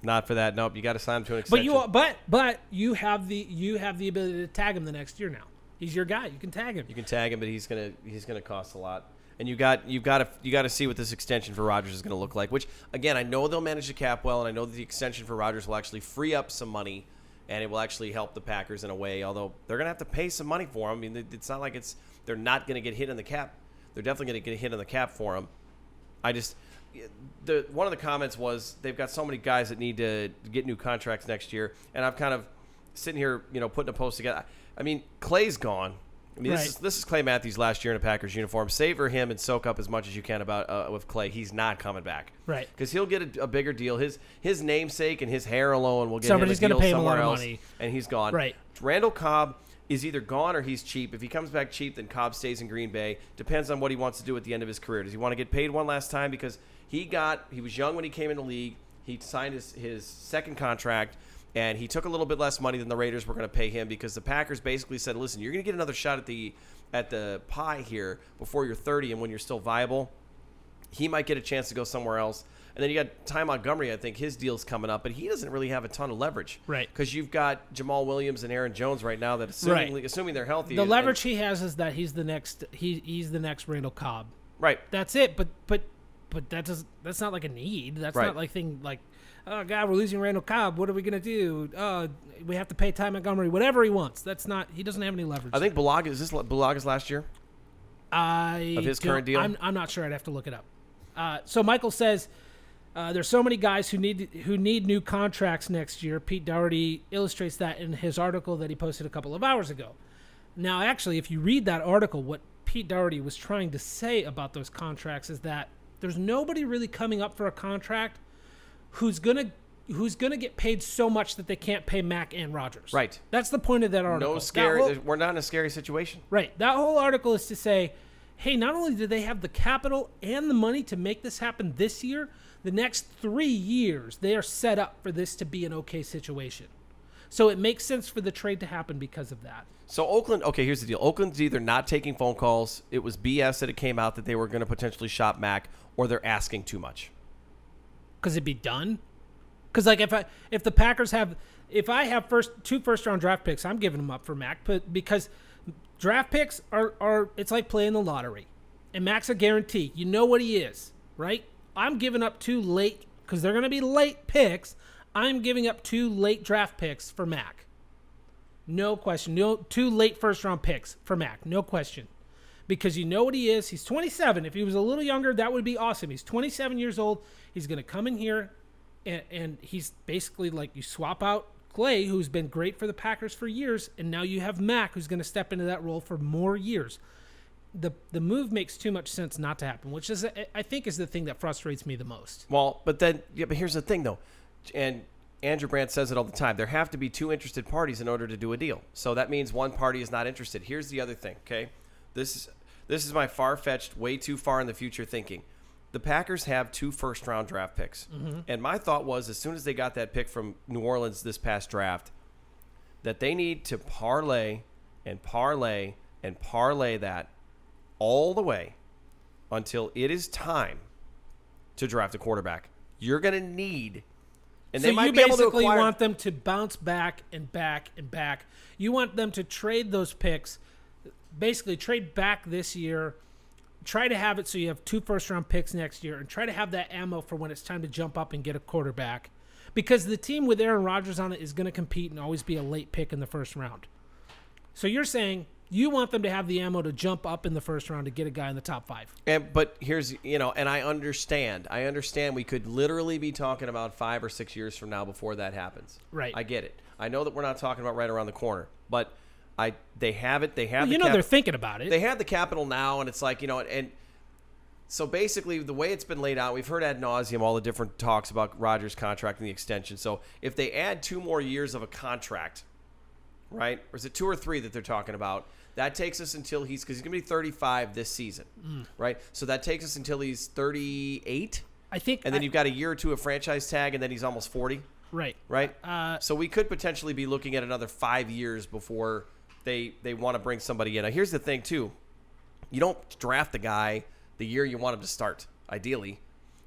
not for that. Nope. You got to sign him to an extension. But you but but you have the you have the ability to tag him the next year now. He's your guy. You can tag him. You can tag him, but he's gonna he's gonna cost a lot. And you got you've got to you got to see what this extension for Rodgers is going to look like. Which again, I know they'll manage the cap well, and I know that the extension for Rodgers will actually free up some money, and it will actually help the Packers in a way. Although they're going to have to pay some money for him. I mean, it's not like it's they're not going to get hit in the cap. They're definitely going to get hit in the cap for him. I just the one of the comments was they've got so many guys that need to get new contracts next year, and I'm kind of sitting here, you know, putting a post together. I mean, Clay's gone. I mean, this is this is Clay Matthews last year in a Packers uniform. Savor him and soak up as much as you can about uh, with Clay. He's not coming back, Right. Because he'll get a, a bigger deal. His his namesake and his hair alone will get Somebody's him a gonna deal pay him a somewhere lot of else, money. and he's gone. Right. Randall Cobb is either gone or he's cheap. If he comes back cheap, then Cobb stays in Green Bay. Depends on what he wants to do at the end of his career. Does he want to get paid one last time because he got he was young when he came in the league. He signed his his second contract and he took a little bit less money than the Raiders were going to pay him because the Packers basically said, "Listen, you're going to get another shot at the at the pie here before you're 30 and when you're still viable." he might get a chance to go somewhere else. And then you got Ty Montgomery. I think his deal's coming up, but he doesn't really have a ton of leverage, Right. Because you've got Jamaal Williams and Aaron Jones right now that assuming Right. assuming they're healthy. The and- leverage he has is that he's the next he he's the next Randall Cobb. right? That's it. But but but that does that's not like a need. That's Right. not like thing like oh god we're losing Randall Cobb. What are we gonna do? Uh, we have to pay Ty Montgomery whatever he wants. That's not he doesn't have any leverage. I think Bulaga is this Bulaga's last year. I of his current deal. I'm, I'm not sure. I'd have to look it up. Uh, so Michael says uh, there's so many guys who need who need new contracts next year. Pete Dougherty illustrates that in his article that he posted a couple of hours ago. Now, actually, if you read that article, what Pete Dougherty was trying to say about those contracts is that there's nobody really coming up for a contract who's gonna who's gonna get paid so much that they can't pay Mack and Rodgers. Right. That's the point of that article. No scary. whole- we're not in a scary situation. Right. That whole article is to say, hey, not only do they have the capital and the money to make this happen this year, the next three years they are set up for this to be an okay situation. So it makes sense for the trade to happen because of that. So Oakland, okay, here's the deal. Oakland's either not taking phone calls. It was BS that it came out that they were going to potentially shop Mack, or they're asking too much. Because it'd be done. Because like if I if the Packers have if I have first two first round draft picks, I'm giving them up for Mack. But because draft picks are are it's like playing the lottery, and Mack's a guarantee. You know what he is, right? I'm giving up two late because they're going to be late picks. I'm giving up two late draft picks for Mack. No question. No two late first round picks for Mack. No question. Because you know what he is. He's 27. If he was a little younger, that would be awesome. He's 27 years old. He's going to come in here and, and he's basically like you swap out Clay, who's been great for the Packers for years, and now you have Mack, who's going to step into that role for more years. The the move makes too much sense not to happen, which is I think is the thing that frustrates me the most. Well, but then, yeah, but here's the thing, though, and Andrew Brandt says it all the time. There have to be two interested parties in order to do a deal. So that means one party is not interested. Here's the other thing, okay? This is this is my far fetched, way too far in the future thinking. The Packers have two first round draft picks, mm-hmm. and my thought was, as soon as they got that pick from New Orleans this past draft, that they need to parlay and parlay and parlay that all the way until it is time to draft a quarterback. You're going to need, and so might you be able to basically acquire. want them to bounce back and back and back. You want them to trade those picks, basically trade back this year. Try to have it so you have two first round picks next year, and try to have that ammo for when it's time to jump up and get a quarterback. Because the team with Aaron Rodgers on it is going to compete and always be a late pick in the first round. So you're saying you want them to have the ammo to jump up in the first round to get a guy in the top five. And but here's you know, and I understand. I understand. We could literally be talking about five or six years from now before that happens. Right. I get it. I know that we're not talking about right around the corner, but I they have it. They have. Well, the you know cap- they're thinking about it. they have the capital now, and it's like you know, and so basically the way it's been laid out, we've heard ad nauseum all the different talks about Rodgers' contract and the extension. So if they add two more years of a contract, right, or is it two or three that they're talking about? That takes us until he's because he's gonna be 35 this season, Mm. right? So that takes us until he's 38, I think. and then I- you've got a year or two of franchise tag, and then he's almost 40 right. right? Uh, so we could potentially be looking at another five years before they they want to bring somebody in. Now, here's the thing too: you don't draft the guy the year you want him to start. Ideally,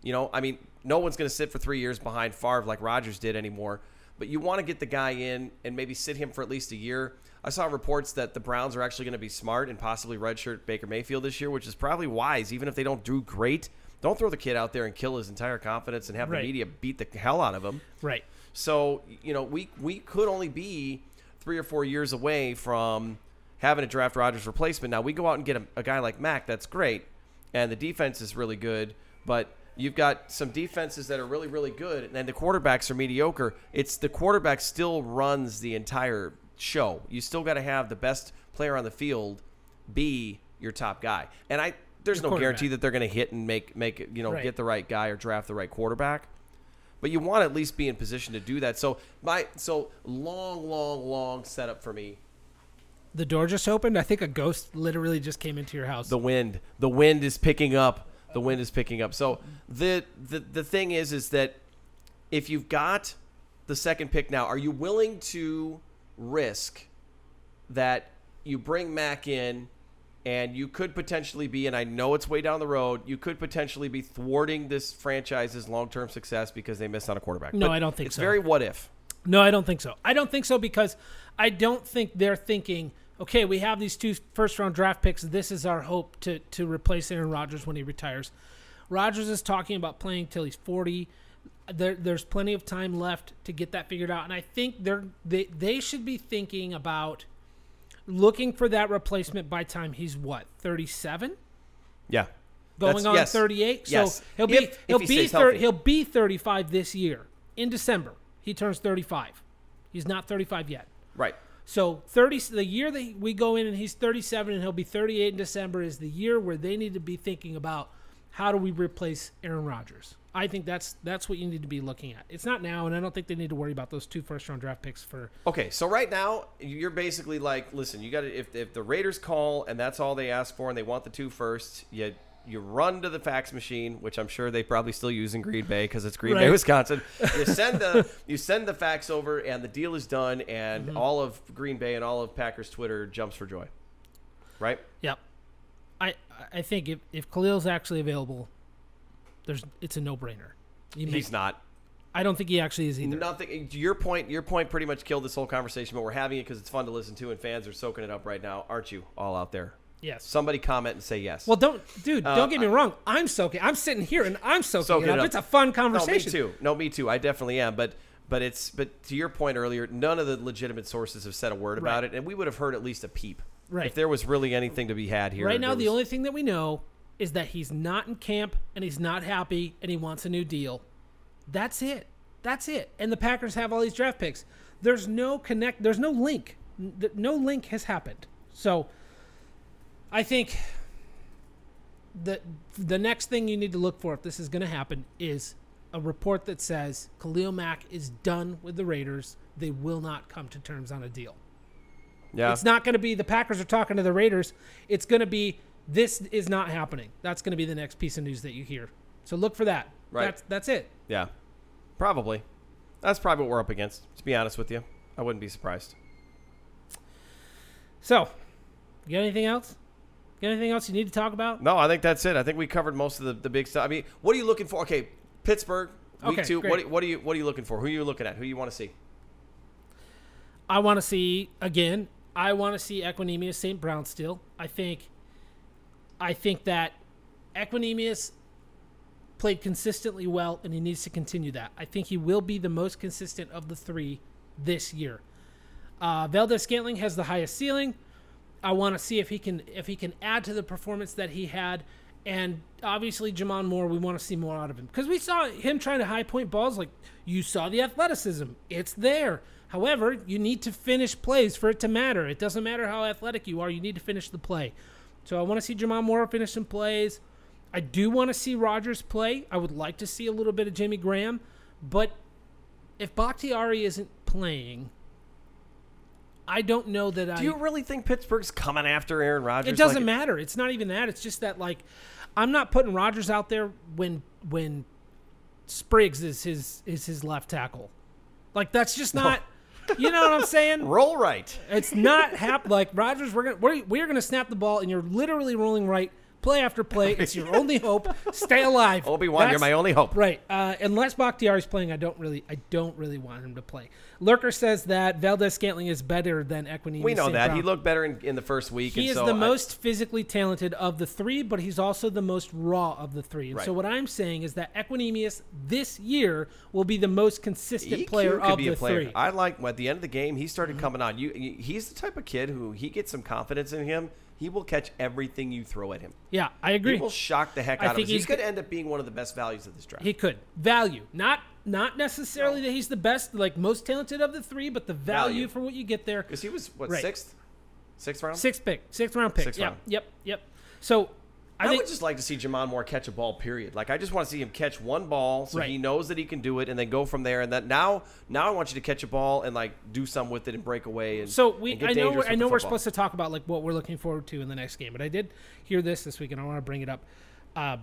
you know, I mean, no one's going to sit for three years behind Favre like Rodgers did anymore. But you want to get the guy in and maybe sit him for at least a year. I saw reports that the Browns are actually going to be smart and possibly redshirt Baker Mayfield this year, which is probably wise, even if they don't do great. Don't throw the kid out there and kill his entire confidence and have Right. the media beat the hell out of him. right. So you know, we we could only be three or four years away from having a draft Rodgers replacement. Now we go out and get a, a guy like Mack, that's great, and the defense is really good, but you've got some defenses that are really really good, and then the quarterbacks are mediocre. It's the quarterback still runs the entire show. You still got to have the best player on the field be your top guy, and I. There's Your no guarantee that they're going to hit and make make you know Right. get the right guy or draft the right quarterback but you want to at least be in position to do that. So my so long, long, long setup for me. The door just opened. I think a ghost literally just came into your house. The wind, the wind is picking up. The wind is picking up. So the the the thing is, is that if you've got the second pick now, are you willing to risk that you bring Mack in? And you could potentially be, and I know it's way down the road. You could potentially be thwarting this franchise's long-term success because they missed on a quarterback. No, But I don't think it's so. very what if. No, I don't think so. I don't think so because I don't think they're thinking, okay, we have these two first round draft picks. This is our hope to, to replace Aaron Rodgers when he retires. Rodgers is talking about playing till he's 40. There, there's plenty of time left to get that figured out. And I think they're, they, they should be thinking about looking for that replacement by time he's what, 37? Yeah. going That's- on yes. 38. So Yes. he'll be If- if he'll he be stays 30, he'll be 35 this year in December. He turns 35. He's not 35 yet. Right. So 30 the year that we go in and he's 37 and he'll be 38 in December is the year where they need to be thinking about how do we replace Aaron Rodgers. I think that's that's what you need to be looking at. It's not now, and I don't think they need to worry about those two first round draft picks for Okay, so right now you're basically like, listen, you got to if if the Raiders call and that's all they ask for and they want the two first, you you run to the fax machine, which I'm sure they probably still use in Green Bay because it's Green Bay, Wisconsin. [LAUGHS] You send the you send the fax over and the deal is done, and Mm-hmm. all of Green Bay and all of Packers Twitter jumps for joy. Right? Yep. I I think if if Khalil's actually available, there's it's a no brainer. He's not. I don't think he actually is either. Nothing. Your point. Your point pretty much killed this whole conversation, but we're having it because it's fun to listen to, and fans are soaking it up right now, aren't you? All out there. Yes. Somebody comment and say yes. well, don't, dude. Uh, don't get me wrong. I'm soaking. I'm sitting here and I'm soaking, Soaking it it up. up. It's a fun conversation. No, me too. No, me too. I definitely am. But but it's but to your point earlier, none of the legitimate sources have said a word about it, and we would have heard at least a peep. Right. If there was really anything to be had here. Right now, there the was- only thing that we know is that he's not in camp and he's not happy and he wants a new deal. That's it. That's it. And the Packers have all these draft picks. There's no connect. There's no link. No link has happened. So, I think the the next thing you need to look for if this is going to happen is a report that says Khalil Mack is done with the Raiders. They will not come to terms on a deal. yeah. It's not going to be the Packers are talking to the Raiders. It's going to be this is not happening. That's going to be the next piece of news that you hear. So look for that. Right. That's that's it. Yeah. Probably. That's probably what we're up against. To be honest with you, I wouldn't be surprised. So, you got anything else? Got anything else you need to talk about? No, I think that's it. I think we covered most of the, the big stuff. I mean, what are you looking for? Okay, Pittsburgh, week Okay, two. What, what are you what are you looking for? Who are you looking at? Who you want to see? I want to see again. I want to see Equanimeous St. Brown still. I think. I think that Equanimeous played consistently well, and he needs to continue that. I think he will be the most consistent of the three this year. Uh, Valdes-Scantling has the highest ceiling. I want to see if he can if he can add to the performance that he had And obviously, J'Mon Moore, we want to see more out of him because we saw him trying to high point balls. Like you saw the athleticism, it's there. However, you need to finish plays for it to matter. It doesn't matter how athletic you are; you need to finish the play. So I want to see J'Mon Moore finish some plays. I do want to see Rodgers play. I would like to see a little bit of Jimmy Graham, but if Bakhtiari isn't playing, I don't know that I. Do you really think Pittsburgh's coming after Aaron Rodgers? It doesn't Like, matter. It's not even that. It's just that like I'm not putting Rodgers out there when when Spriggs is his is his left tackle. Like that's just not. You know what I'm saying? Roll right. It's not hap like Rodgers. We're gonna we're, we're gonna snap the ball and you're literally rolling right play after play. [LAUGHS] It's your only hope. Stay alive. Obi Wan, you're my only hope. Right. Uh, unless Bakhtiari's playing, I don't really, I don't really want him to play. Lurker says that Valdes-Scantling is better than Equinemi. We know St. that Brown. he looked better in, in the first week. He is so the I- most physically talented of the three, but he's also the most raw of the three. And so what I'm saying is that Equanimeous this year will be the most consistent EQ player could of be the a player. three. Mm-hmm. I like at the end of the game he started coming on. You, you- he's the type of kid who he gets some confidence in him. He will catch everything you throw at him. yeah, I agree. He will shock the heck I out of think. He's he's going to end up being one of the best values of this draft. He could value, not not necessarily that he's the best, like most talented of the three, but the value, Value. for what you get there. Because he was what Right. sixth, sixth round. Sixth pick, sixth round pick. Sixth yep, round. yep, yep. So I, I, think would just like to see J'Mon Moore catch a ball. Period. Like I just want to see him catch one ball, so Right. he knows that he can do it, and then go from there. And that now, now I want you to catch a ball and like do something with it and break away. And So we, and I know, I know we're supposed to talk about like what we're looking forward to in the next game, but I did hear this this week, and I want to bring it up. Um,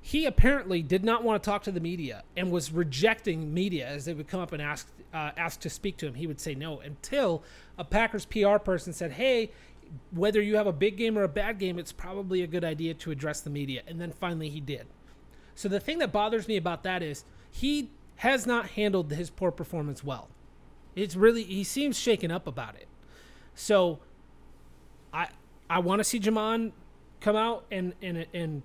he apparently did not want to talk to the media and was rejecting media as they would come up and ask uh, ask to speak to him. He would say no until a Packers PR person said, "Hey." Whether you have a big game or a bad game, it's probably a good idea to address the media. And then finally he did. So the thing that bothers me about that is he has not handled his poor performance well. It's really he seems shaken up about it. So I I want to see J'Mon come out and and and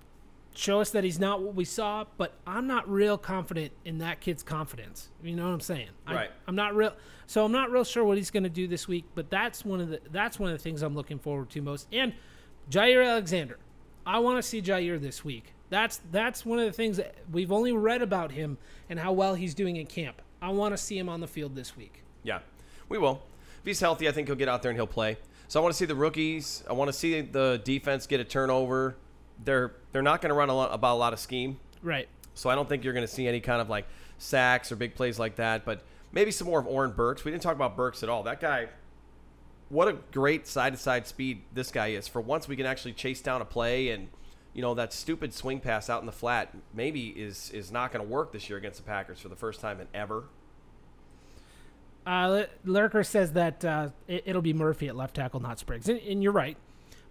show us that he's not what we saw, but I'm not real confident in that kid's confidence. You know what I'm saying? I, Right. I'm not real so I'm not real sure what he's going to do this week, but that's one of the that's one of the things I'm looking forward to most. And Jaire Alexander. I want to see Jaire this week. That's that's one of the things that we've only read about him and how well he's doing in camp. I want to see him on the field this week. Yeah, we will. If he's healthy, I think he'll get out there and he'll play. So I want to see the rookies. I want to see the defense get a turnover. They're they're not going to run a lot, about a lot of scheme. Right. So I don't think you're going to see any kind of like sacks or big plays like that. But maybe some more of Oren Burks. We didn't talk about Burks at all. That guy, what a great side to side speed this guy is. For once, we can actually chase down a play and. You know that stupid swing pass out in the flat maybe is is not going to work this year against the Packers for the first time in ever. Uh, Lurker says that uh, it, it'll be Murphy at left tackle, not Spriggs, and, and you're right.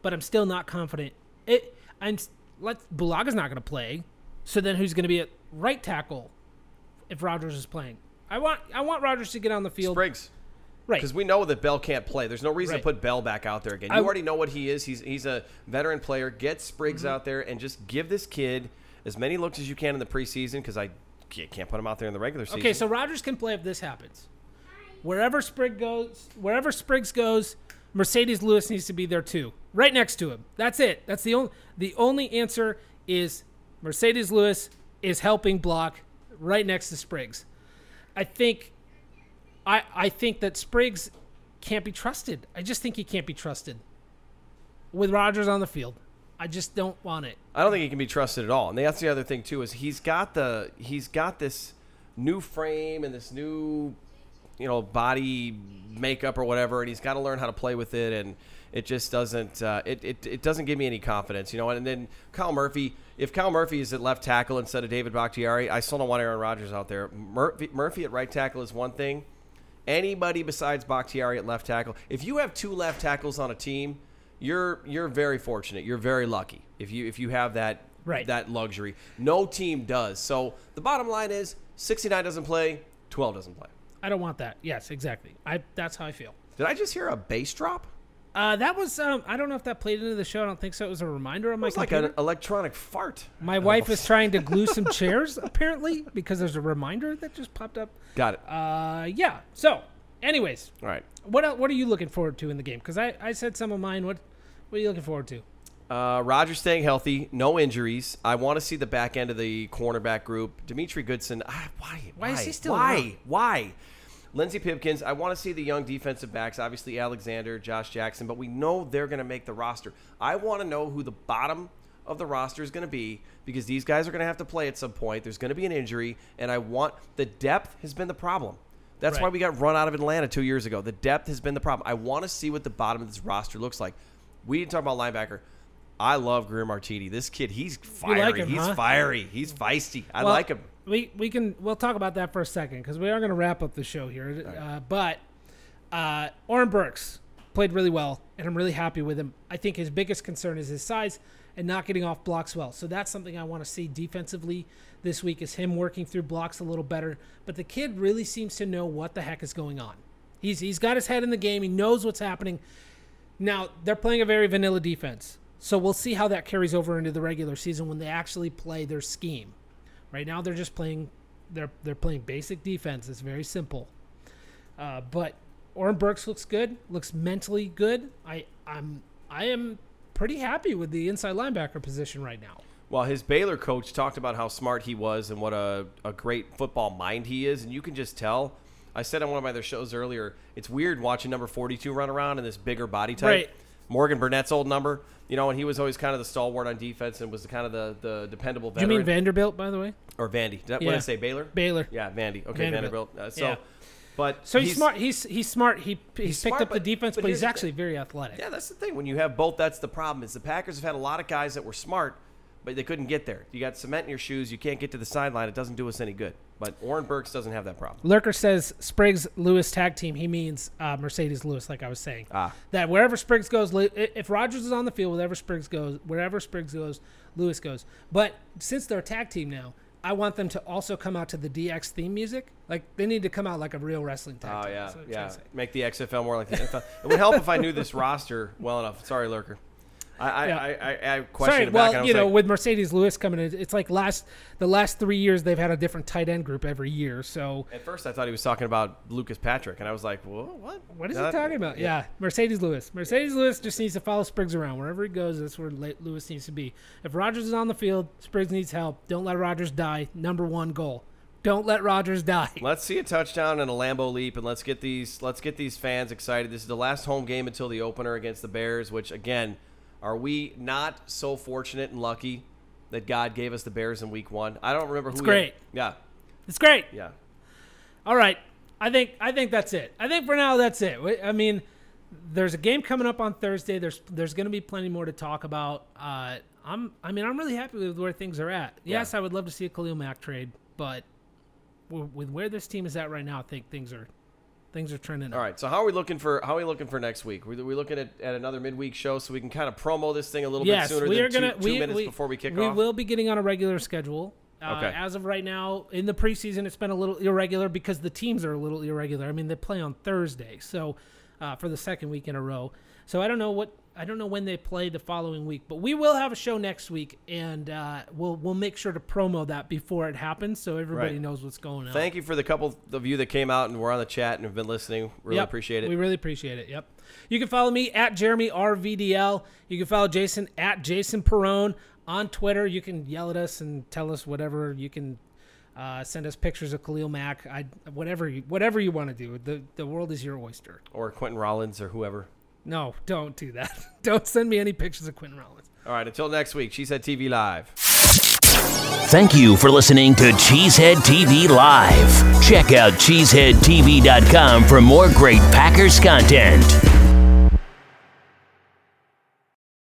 But I'm still not confident. It. S- Let Bulaga's not going to play. So then, who's going to be at right tackle if Rodgers is playing? I want. I want Rodgers to get on the field. Spriggs. Right. Because we know that Bell can't play. There's no reason Right. to put Bell back out there again. You I- already know what he is. He's he's a veteran player. Get Spriggs Mm-hmm. out there and just give this kid as many looks as you can in the preseason because I can't can't put him out there in the regular season. Okay, so Rodgers can play if this happens. Wherever Spriggs goes, wherever Spriggs goes, Marcedes Lewis needs to be there too, right next to him. That's it. That's the only the only answer is Marcedes Lewis is helping block right next to Spriggs. I think, I I think that Spriggs can't be trusted. I just think he can't be trusted with Rodgers on the field. I just don't want it. I don't think he can be trusted at all. And that's the other thing too is he's got the he's got this new frame and this new you know body makeup or whatever, and he's got to learn how to play with it. And it just doesn't uh, it, it it doesn't give me any confidence, you know. And then Kyle Murphy, if Kyle Murphy is at left tackle instead of David Bakhtiari, I still don't want Aaron Rodgers out there. Murphy, Murphy at right tackle is one thing. Anybody besides Bakhtiari at left tackle, if you have two left tackles on a team, you're you're very fortunate. You're very lucky if you if you have that Right. that luxury. No team does. So the bottom line is 69 doesn't play, 12 doesn't play. I don't want that. Yes, exactly. I that's how I feel. Did I just hear a bass drop? Uh, that was um, I don't know if that played into the show. I don't think so. It was a reminder on my It's like computer. an electronic fart. my wife is trying to glue some chairs apparently because there's a reminder that just popped up. Got it. Uh, yeah. So, anyways, All right. what what are you looking forward to in the game? Because I, I said some of mine. What what are you looking forward to? Uh, Roger staying healthy, no injuries. I want to see the back end of the cornerback group. Demetri Goodson. Ah, why? Why is he still Why? around? Why? Lenzy Pipkins. I want to see the young defensive backs. Obviously Alexander, Josh Jackson, but we know they're going to make the roster. I want to know who the bottom of the roster is going to be because these guys are going to have to play at some point. There's going to be an injury, and I want the depth has been the problem. That's why we got run out of Atlanta two years ago. The depth has been the problem. I want to see what the bottom of this roster looks like. We didn't talk about linebacker. I love Greer Martini. This kid, he's fiery. like him, he's huh? fiery. He's feisty. I Well, like him. We we can we'll talk about that for a second because we are going to wrap up the show here. Uh, but uh, Oren Burks played really well, and I'm really happy with him. I think his biggest concern is his size and not getting off blocks well. So that's something I want to see defensively this week is him working through blocks a little better. But the kid really seems to know what the heck is going on. He's he's got his head in the game. He knows what's happening. Now they're playing a very vanilla defense, so we'll see how that carries over into the regular season when they actually play their scheme. Right now they're just playing they're they're playing basic defense. It's very simple. Uh, but Oren Burks looks good, looks mentally good. I I'm I am pretty happy with the inside linebacker position right now. Well, his Baylor coach talked about how smart he was and what a, a great football mind he is, and you can just tell. I said on one of my other shows earlier, it's weird watching number 42 run around in this bigger body type. Right. Morgan Burnett's old number, you know, and he was always kind of the stalwart on defense and was the kind of the, the dependable Do you mean Vanderbilt, by the way? or Vandy? Did I, what did Yeah. I say? Baylor? Baylor. Yeah, Vandy. Okay, Vanderbilt. Vanderbilt. Uh, so, Yeah. but So he's, smart. He's he's smart. He he's, He's picked smart, up the defense, but but, he's actually very athletic. Yeah, that's the thing. When you have both, that's the problem. Is the Packers have had a lot of guys that were smart, but they couldn't get there. You got cement in your shoes. You can't get to the sideline. It doesn't do us any good. But Oren Burks doesn't have that problem. Lurker says Spriggs Lewis tag team. He means uh, Marcedes Lewis, like I was saying. Ah. That wherever Spriggs goes, if Rodgers is on the field, wherever Spriggs goes, wherever Spriggs goes, Lewis goes. But since they're a tag team now, I want them to also come out to the DX theme music. Like they need to come out like a real wrestling tag Oh team. yeah, That's what I'm trying yeah. Make the XFL more like the NFL. It would help if I knew this [LAUGHS] roster well enough. Sorry, Lurker. I I, Yeah. I, I, I questioned Sorry, back. well, you know, like, with Marcedes Lewis coming in, it's like last the last three years they've had a different tight end group every year. So at first I thought he was talking about Lucas Patrick, and I was like, "Whoa, what? What is That- he talking about? Yeah. Marcedes Lewis. Marcedes Lewis just needs to follow Spriggs around wherever he goes. That's where Le- Lewis needs to be. If Rodgers is on the field, Spriggs needs help. Don't let Rodgers die. Number one goal. Don't let Rodgers [LAUGHS] die. Let's see a touchdown and a Lambeau leap, and let's get these let's get these fans excited. This is the last home game until the opener against the Bears. Which again, are we not so fortunate and lucky that God gave us the Bears in Week One? I don't remember who. It's we had- great. yeah, It's great. yeah. All right. I think I think that's it. I think for now that's it. I mean, there's a game coming up on Thursday. There's there's going to be plenty more to talk about. Uh, I'm I mean I'm really happy with where things are at. Yes, Yeah. I would love to see a Khalil Mack trade, but with where this team is at right now, I think things are things are trending. All up. right. So how are we looking for how are we looking for next week? We we looking at, at another midweek show so we can kind of promo this thing a little Yes, bit sooner we than are gonna two, two we, minutes we, before we kick we off. will be getting on a regular schedule. Uh, Okay. As of right now, in the preseason, it's been a little irregular because the teams are a little irregular. I mean, they play on Thursday, so uh, for the second week in a row. So I don't know what I don't know when they play the following week, but we will have a show next week, and uh, we'll we'll make sure to promo that before it happens, so everybody Right. knows what's going on. Thank you for the couple of you that came out and were on the chat and have been listening. Really Yep, appreciate it. We really appreciate it. Yep. You can follow me at Jeremy RVDL. You can follow Jason at Jason Perone on Twitter. You can yell at us and tell us whatever. You can uh, send us pictures of Khalil Mack. I whatever you whatever you want to do. The the world is your oyster. or Quinten Rollins or whoever. No, don't do that. [LAUGHS] don't send me any pictures of Quinten Rollins. All right. Until next week. Cheesehead TV live. Thank you for listening to Cheesehead TV Live. Check out cheeseheadtv.com for more great Packers content.